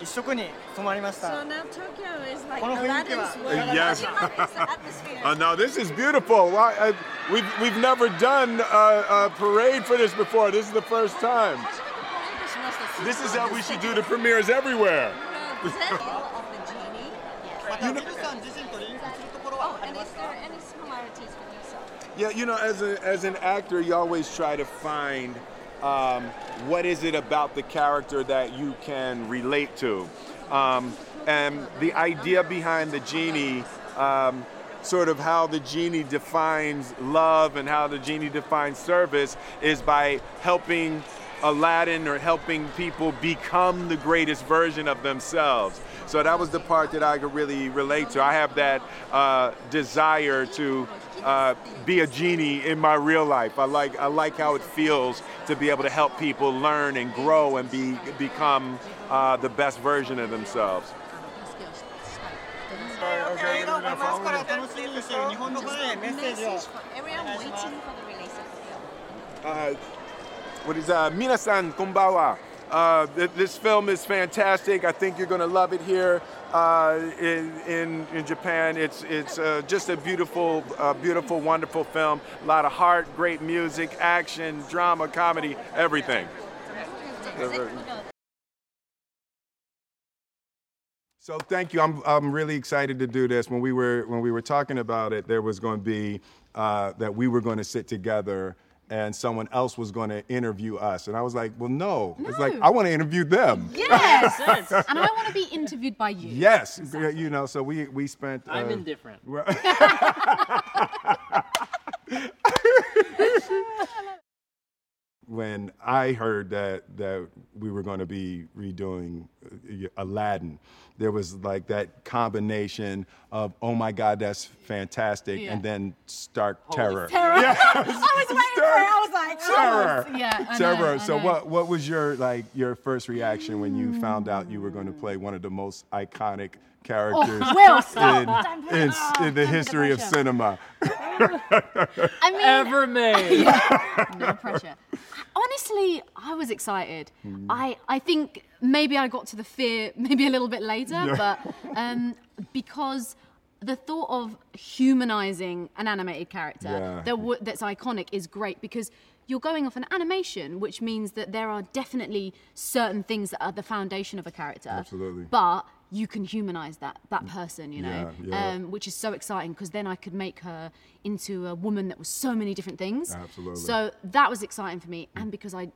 一色に染まりました。 So now Tokyo is like この雰囲気 Aladdin's は world. Yes. What is the atmosphere? Uh, no, this is beautiful. Why, uh, we've, we've never done a, a parade for this before. This is the first time. This is how we should do the premieres everywhere. You know, oh, and is there any similarities with yourself? Yeah, you know, as, a, as an actor, you always try to find um, what is it about the character that you can relate to. Um, and the idea behind the genie, um, sort of how the genie defines love and how the genie defines service, is by helping Aladdin or helping people become the greatest version of themselves. So that was the part that I could really relate to. I have that uh, desire to uh, be a genie in my real life. I like I like how it feels to be able to help people learn and grow and be become uh, the best version of themselves. Okay, what is uh, Minasan Konbawa. Uh, th- this film is fantastic. I think you're going to love it here uh, in, in in Japan. It's it's uh, just a beautiful, uh, beautiful, wonderful film. A lot of heart, great music, action, drama, comedy, everything. So thank you. I'm, I'm really excited to do this. When we were when we were talking about it, there was going to be uh, that we were going to sit together and someone else was going to interview us, and I was like, well, no. It's like I want to interview them. Yes, and I want to be interviewed by you. Yes, you know. So we we spent. I'm uh, indifferent. when I heard that that we were going to be redoing uh, Aladdin, there was like that combination of oh my God, that's fantastic, Yeah. and then stark terror. Terror. Yes. I was waiting for it. I was like, Terror. oh. Yeah, terror. know, so what what was your like your first reaction when you found out you were going to play one of the most iconic characters Will, stop. in, in, oh, in the don't history of pressure. cinema? I mean, Ever made. Yeah, no pressure. Honestly, I was excited. Hmm. I I think maybe I got to the fear maybe a little bit later, Yeah. but um, because the thought of humanizing an animated character Yeah. that w- that's iconic is great because you're going off an animation, which means that there are definitely certain things that are the foundation of a character. Absolutely. But you can humanize that that person, you know, Yeah, yeah. Um, which is so exciting because then I could make her into a woman that was so many different things. Absolutely. So that was exciting for me, and because I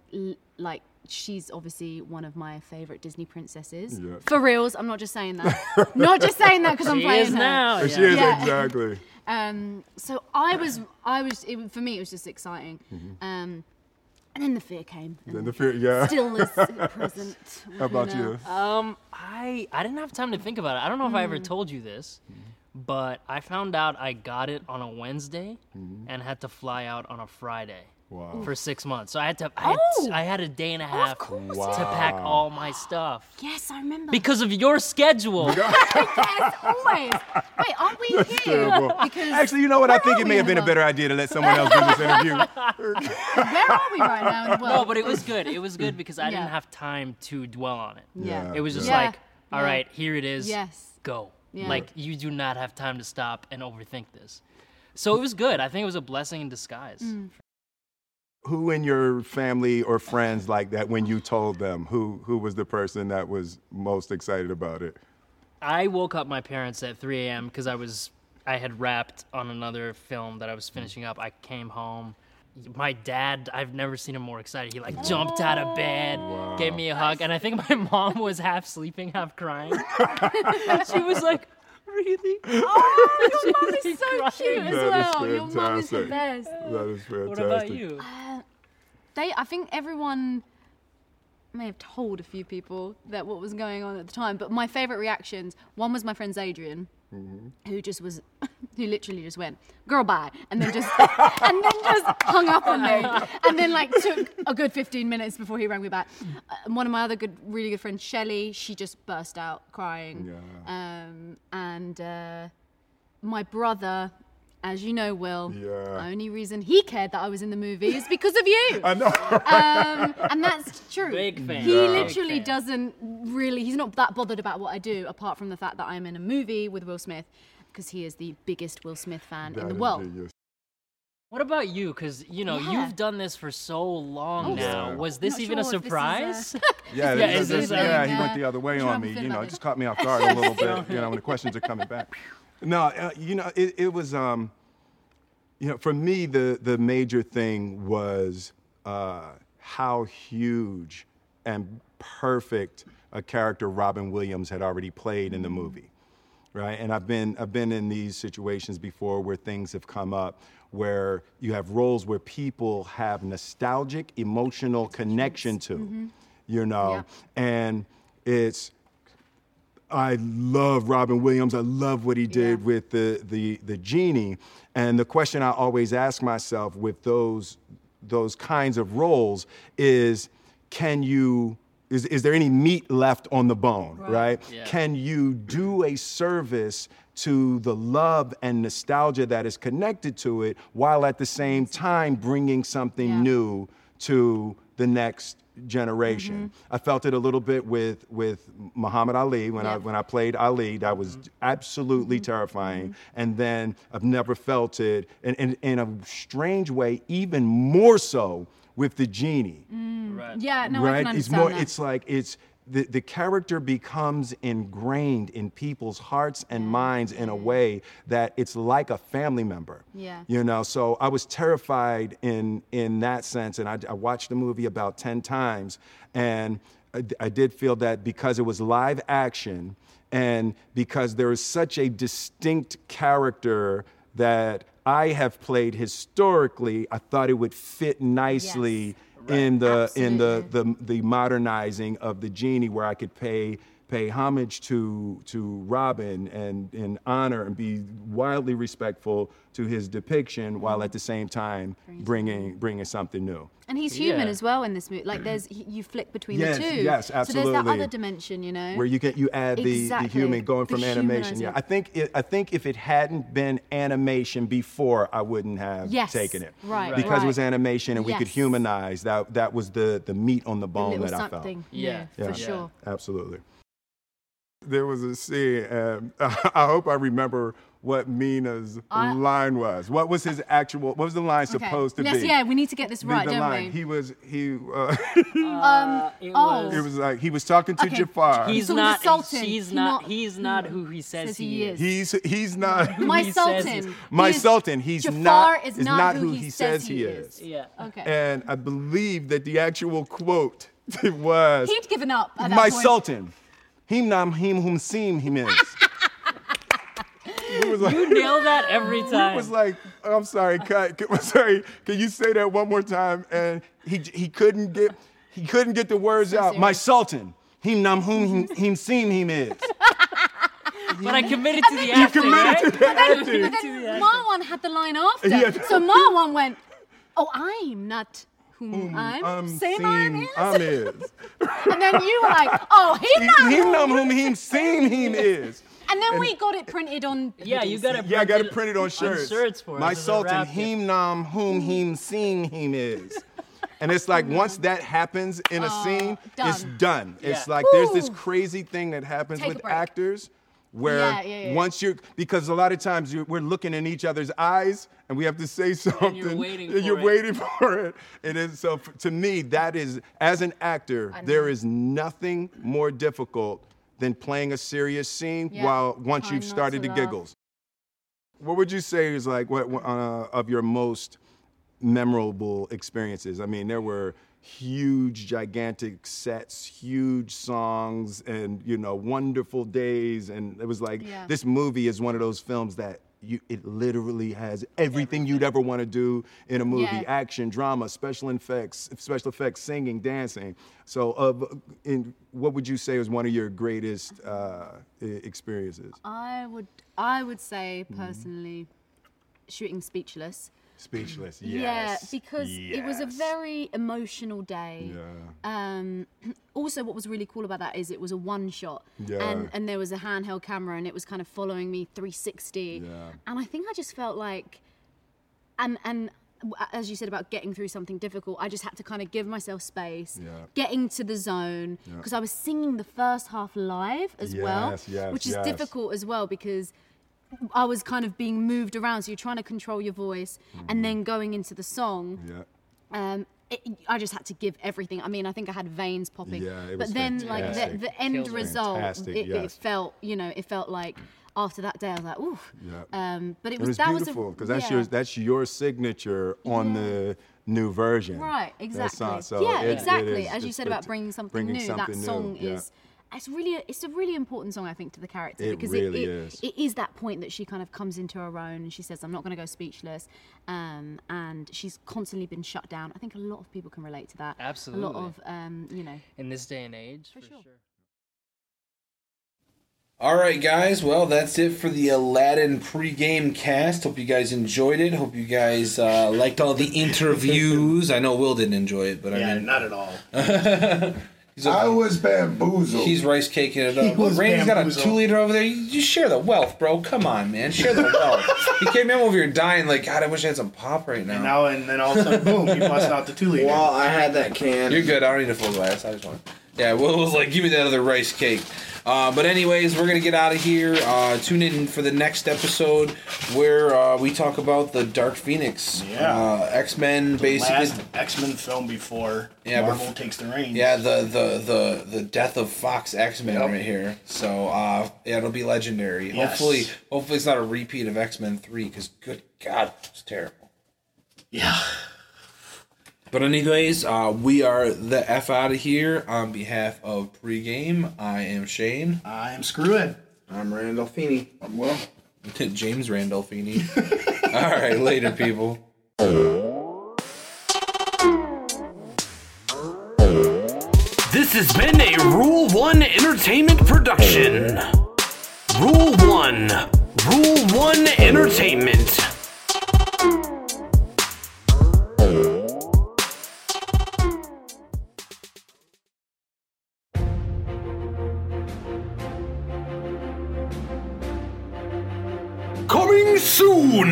like, she's obviously one of my favorite Disney princesses. Yeah. For reals, I'm not just saying that. not just saying that because I'm She playing is her. now, She is Yeah. exactly. Um, so I was, I was, it, for me, it was just exciting. Um, and then the fear came. Then the fear- yeah. Still is present. How about you? Um, I I didn't have time to think about it. I don't know if I ever Mm. told you this, but I found out I got it on a Wednesday and had to fly out on a Friday. Wow. For six months, so I had to. I had, Oh! I had a day and a half course to you pack all my stuff Yes, I remember. because of your schedule. yes, always. Wait, aren't we That's here? terrible. Because Actually, you know what? I think it may have been a better idea to let someone else do this interview. Where are we right now in the world? No, but it was good. It was good because I Yeah. didn't have time to dwell on it. Yeah. It was just Yeah. like All Yeah. right, here it is. Yes. Go. Yeah. Like you do not have time to stop and overthink this. So it was good. I think it was a blessing in disguise. Mm. Who in your family or friends like that when you told them? Who who was the person that was most excited about it? I woke up my parents at 3 a.m. because I was I had wrapped on another film that I was finishing up. I came home. My dad, I've never seen him more excited. He like jumped out of bed, gave me a hug, and I think my mom was half sleeping, half crying. she was like, "Really? Oh, your mom is so cried. cute as That is well. Your mom is the best. That is fantastic. What about you? Uh, Uh, they, I think everyone may have told a few people that what was going on at the time, but my favorite reactions. One was my friend's Adrian, who just was, who literally just went, "Girl, bye," and then just, and then just hung up on me, and then like took a good 15 minutes before he rang me back. Uh, and one of my other good, really good friends, Shelley, she just burst out crying. Um, and uh, my brother. As you know, Will, the only reason he cared that I was in the movie is because of you. I know. Um, and that's true. Big fan. He Yeah. literally doesn't really, he's not that bothered about what I do, apart from the fact that I'm in a movie with Will Smith, because he is the biggest Will Smith fan in the world. What about you? Because you know Yeah. you've done this for so long Oh, now. yeah. Was this not even sure a if this surprise? Yeah, Yeah, this- is this- this, yeah, um, he went the other way on me. You know, it just caught me off guard a little bit. You know, when the questions are coming back. No, uh, you know, it, it was, um, you know, for me, the the major thing was uh, how huge and perfect a character Robin Williams had already played in the movie right? And I've been I've been in these situations before where things have come up where you have roles where people have nostalgic emotional connection to, you know, and it's I love Robin Williams. I love what he did with the, the the genie. And the question I always ask myself with those those kinds of roles is can you is, is there any meat left on the bone, right? Yeah. Can you do a service to the love and nostalgia that is connected to it while at the same time bringing something new to the next generation. Mm-hmm. I felt it a little bit with with Muhammad Ali when I when I played Ali. That was mm-hmm. absolutely mm-hmm. terrifying. And then I've never felt it in, in, in a strange way, even more so with the genie mm. Right. Yeah, no, I right? can it's more. that. It's like it's the the character becomes ingrained in people's hearts and mm. minds in a way that it's like a family member. Yeah. You know, so I was terrified in in that sense, and I, I watched the movie about ten times, and I, I did feel that because it was live action, and because there is such a distinct character that I have played historically, I thought it would fit nicely in the in the, the the modernizing of the genie, where I could pay pay homage to to Robin and and honor and be wildly respectful to his depiction, while at the same time bringing bringing something new. And he's human Yeah. as well in this movie. Like, there's you flick between Yes, the two. yes, absolutely. So there's that other dimension, you know, where you get you add the, the human going The from animation. Yeah. I think it, I think if it hadn't been animation before, I wouldn't have Yes, taken it. right, because it was animation and we could humanize that. That was the the meat on the bone little that I something. felt. Yeah, for sure. absolutely. There was a scene, and I hope I remember what Mena's I- line was. What was his actual? What was the line Okay. supposed to be? Yes, be? yeah, we need to get this right, the don't line. we? He was he. Uh, um, oh, it was like he was talking to Okay. Jafar. He's he's not. assaulting. He's not. not- He's not who he says, Says he, he is. He's he's not My he Sultan. is- my He is- Sultan. He's Jafar not is is not who he says he is. Yeah. Okay. And I believe that the actual quote was He'd given up at that my point. Sultan. Him nam him whom seem him is. It was like- You nail that every It time. was like, I'm sorry, cut. I'm sorry. Can you say that one more time? And he he couldn't get he couldn't get the words out. My Sultan. Him nam whom him, him seem him is. But I committed to the You committed right? to the But then, acting. but then Marwan had the line after. Yeah. So Marwan went, "Oh, I'm not whom I'm. Um, Same I'm seem is." I'm is. And then you were like, "Oh, he not." Him nam whom him seem him is. And then we got it printed on. Yeah, you got it Yeah, I got it printed on shirts. shirts for My as a Sultan, wrap gift. him nam whom him seem him is. And it's like once that happens in a Oh, scene, it's done. done. It's Yeah. like there's this crazy thing that happens Take with actors where Yeah, yeah, yeah, yeah. once you're because a lot of times you're, we're looking in each other's eyes and we have to say something You're waiting and for you're it. waiting for it it is so f- to me that is as an actor I there know. is nothing more difficult than playing a serious scene Yeah. while once Trying you've started to to, giggles what would you say is like what uh, of your most memorable experiences? I mean, there were huge, gigantic sets, huge songs, and you know, wonderful days. And it was like Yeah. this movie is one of those films that you it literally has everything you'd ever want to do in a movie: Yeah. action, drama, special effects, special effects, singing, dancing. So, of in what would you say was one of your greatest uh, experiences? I would I would say Mm-hmm. personally, shooting Speechless. Speechless. Yeah, Yes. because it was a very emotional day. Yeah. Um, also, what was really cool about that is it was a one shot, Yeah. and and there was a handheld camera, and it was kind of following me 360. Yeah. And I think I just felt like, and and as you said about getting through something difficult, I just had to kind of give myself space, Yeah. getting to the zone, Yeah. because I was singing the first half live as well, Yes, yes, which is yes. difficult as well because. I was kind of being moved around, so you're trying to control your voice, and then going into the song Yeah. um, it, I just had to give everything. I mean, I think I had veins popping. Yeah, it but was then, like the, the end Kills result, Fantastic, it, it felt, you know, it felt like after that day, I was like, ooh. Yeah. Um, but it And was that beautiful because that's yeah. your that's your signature on the new version. Right, exactly. song, so yeah, it- it exactly. is- As you said about bringing something bringing new, something that new, song yeah. is. It's really, it's a really important song, I think, to the character It because really it, is. it is that point that she kind of comes into her own and she says, "I'm not going to go speechless," um, and she's constantly been shut down. I think a lot of people can relate to that. absolutely A lot of, um, you know, In this day and age, for, sure. All right, guys. Well, that's it for the Aladdin pregame cast. Hope you guys enjoyed it. Hope you guys uh, liked all the interviews. I know Will didn't enjoy it, but I Yeah, mean, not at all. He's I was bamboozled. He's rice caking it up. was Randy's got a two liter over there. You, you share the wealth, bro. Come on, man. Share the wealth. he came in over here dying like, God, I wish I had some pop right now. And now and then all of a sudden, boom, he busts out the two liter. Well, I had that can. You're good. I don't need a full glass. I just want. Yeah, Will was like, give me that other rice cake. Uh, but anyways, we're gonna get out of here. Uh, tune in for the next episode where uh, we talk about the Dark Phoenix. Yeah. Uh, X Men, basically. Last X Men film before Yeah, but- Marvel takes the reins. Yeah, the the the the death of Fox X Men Yep. right here. So uh, yeah, it'll be legendary. Yes. Hopefully, hopefully it's not a repeat of X Men Three because good God, it's terrible. Yeah. But anyways, uh, we are the f out of here on behalf of pregame. I am Shane. I am Screwhead. I'm Randolphini. I'm Will. James Randolphini. All right, later, people. This has been a Rule 1 Entertainment production. Rule 1. Rule 1 Entertainment.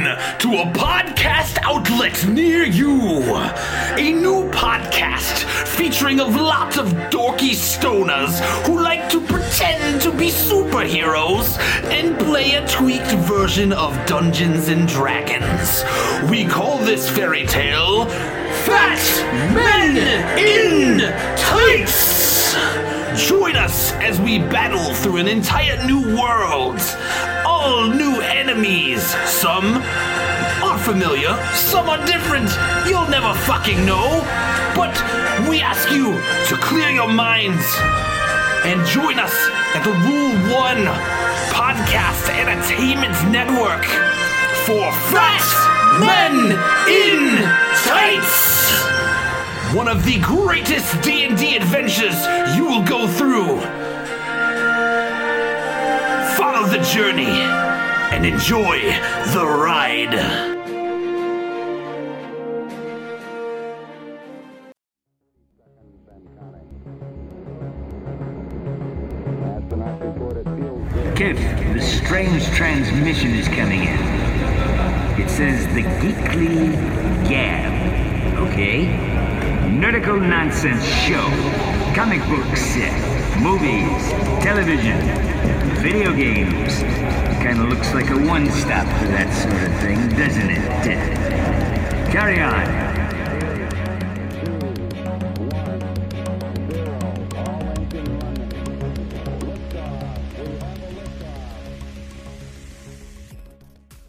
To a podcast outlet near you. A new podcast featuring a lot of dorky stoners who like to pretend to be superheroes and play a tweaked version of Dungeons and Dragons. We call this fairy tale Fat Men in Tights. Join us as we battle through an entire new world. All new enemies. Some are familiar, some are different. You'll never fucking know. But we ask you to clear your minds and join us at the Rule 1 Podcast Entertainment Network for Fat Men in Tights one of the greatest D&D adventures you will go through. Follow the journey and enjoy the ride. Kev, the strange transmission is coming in. It says the Geekly Gab. Okay? Nerdical Nonsense Show. Comic books, movies, television, video games. Kind of looks like a one stop for that sort of thing, doesn't it? Carry on.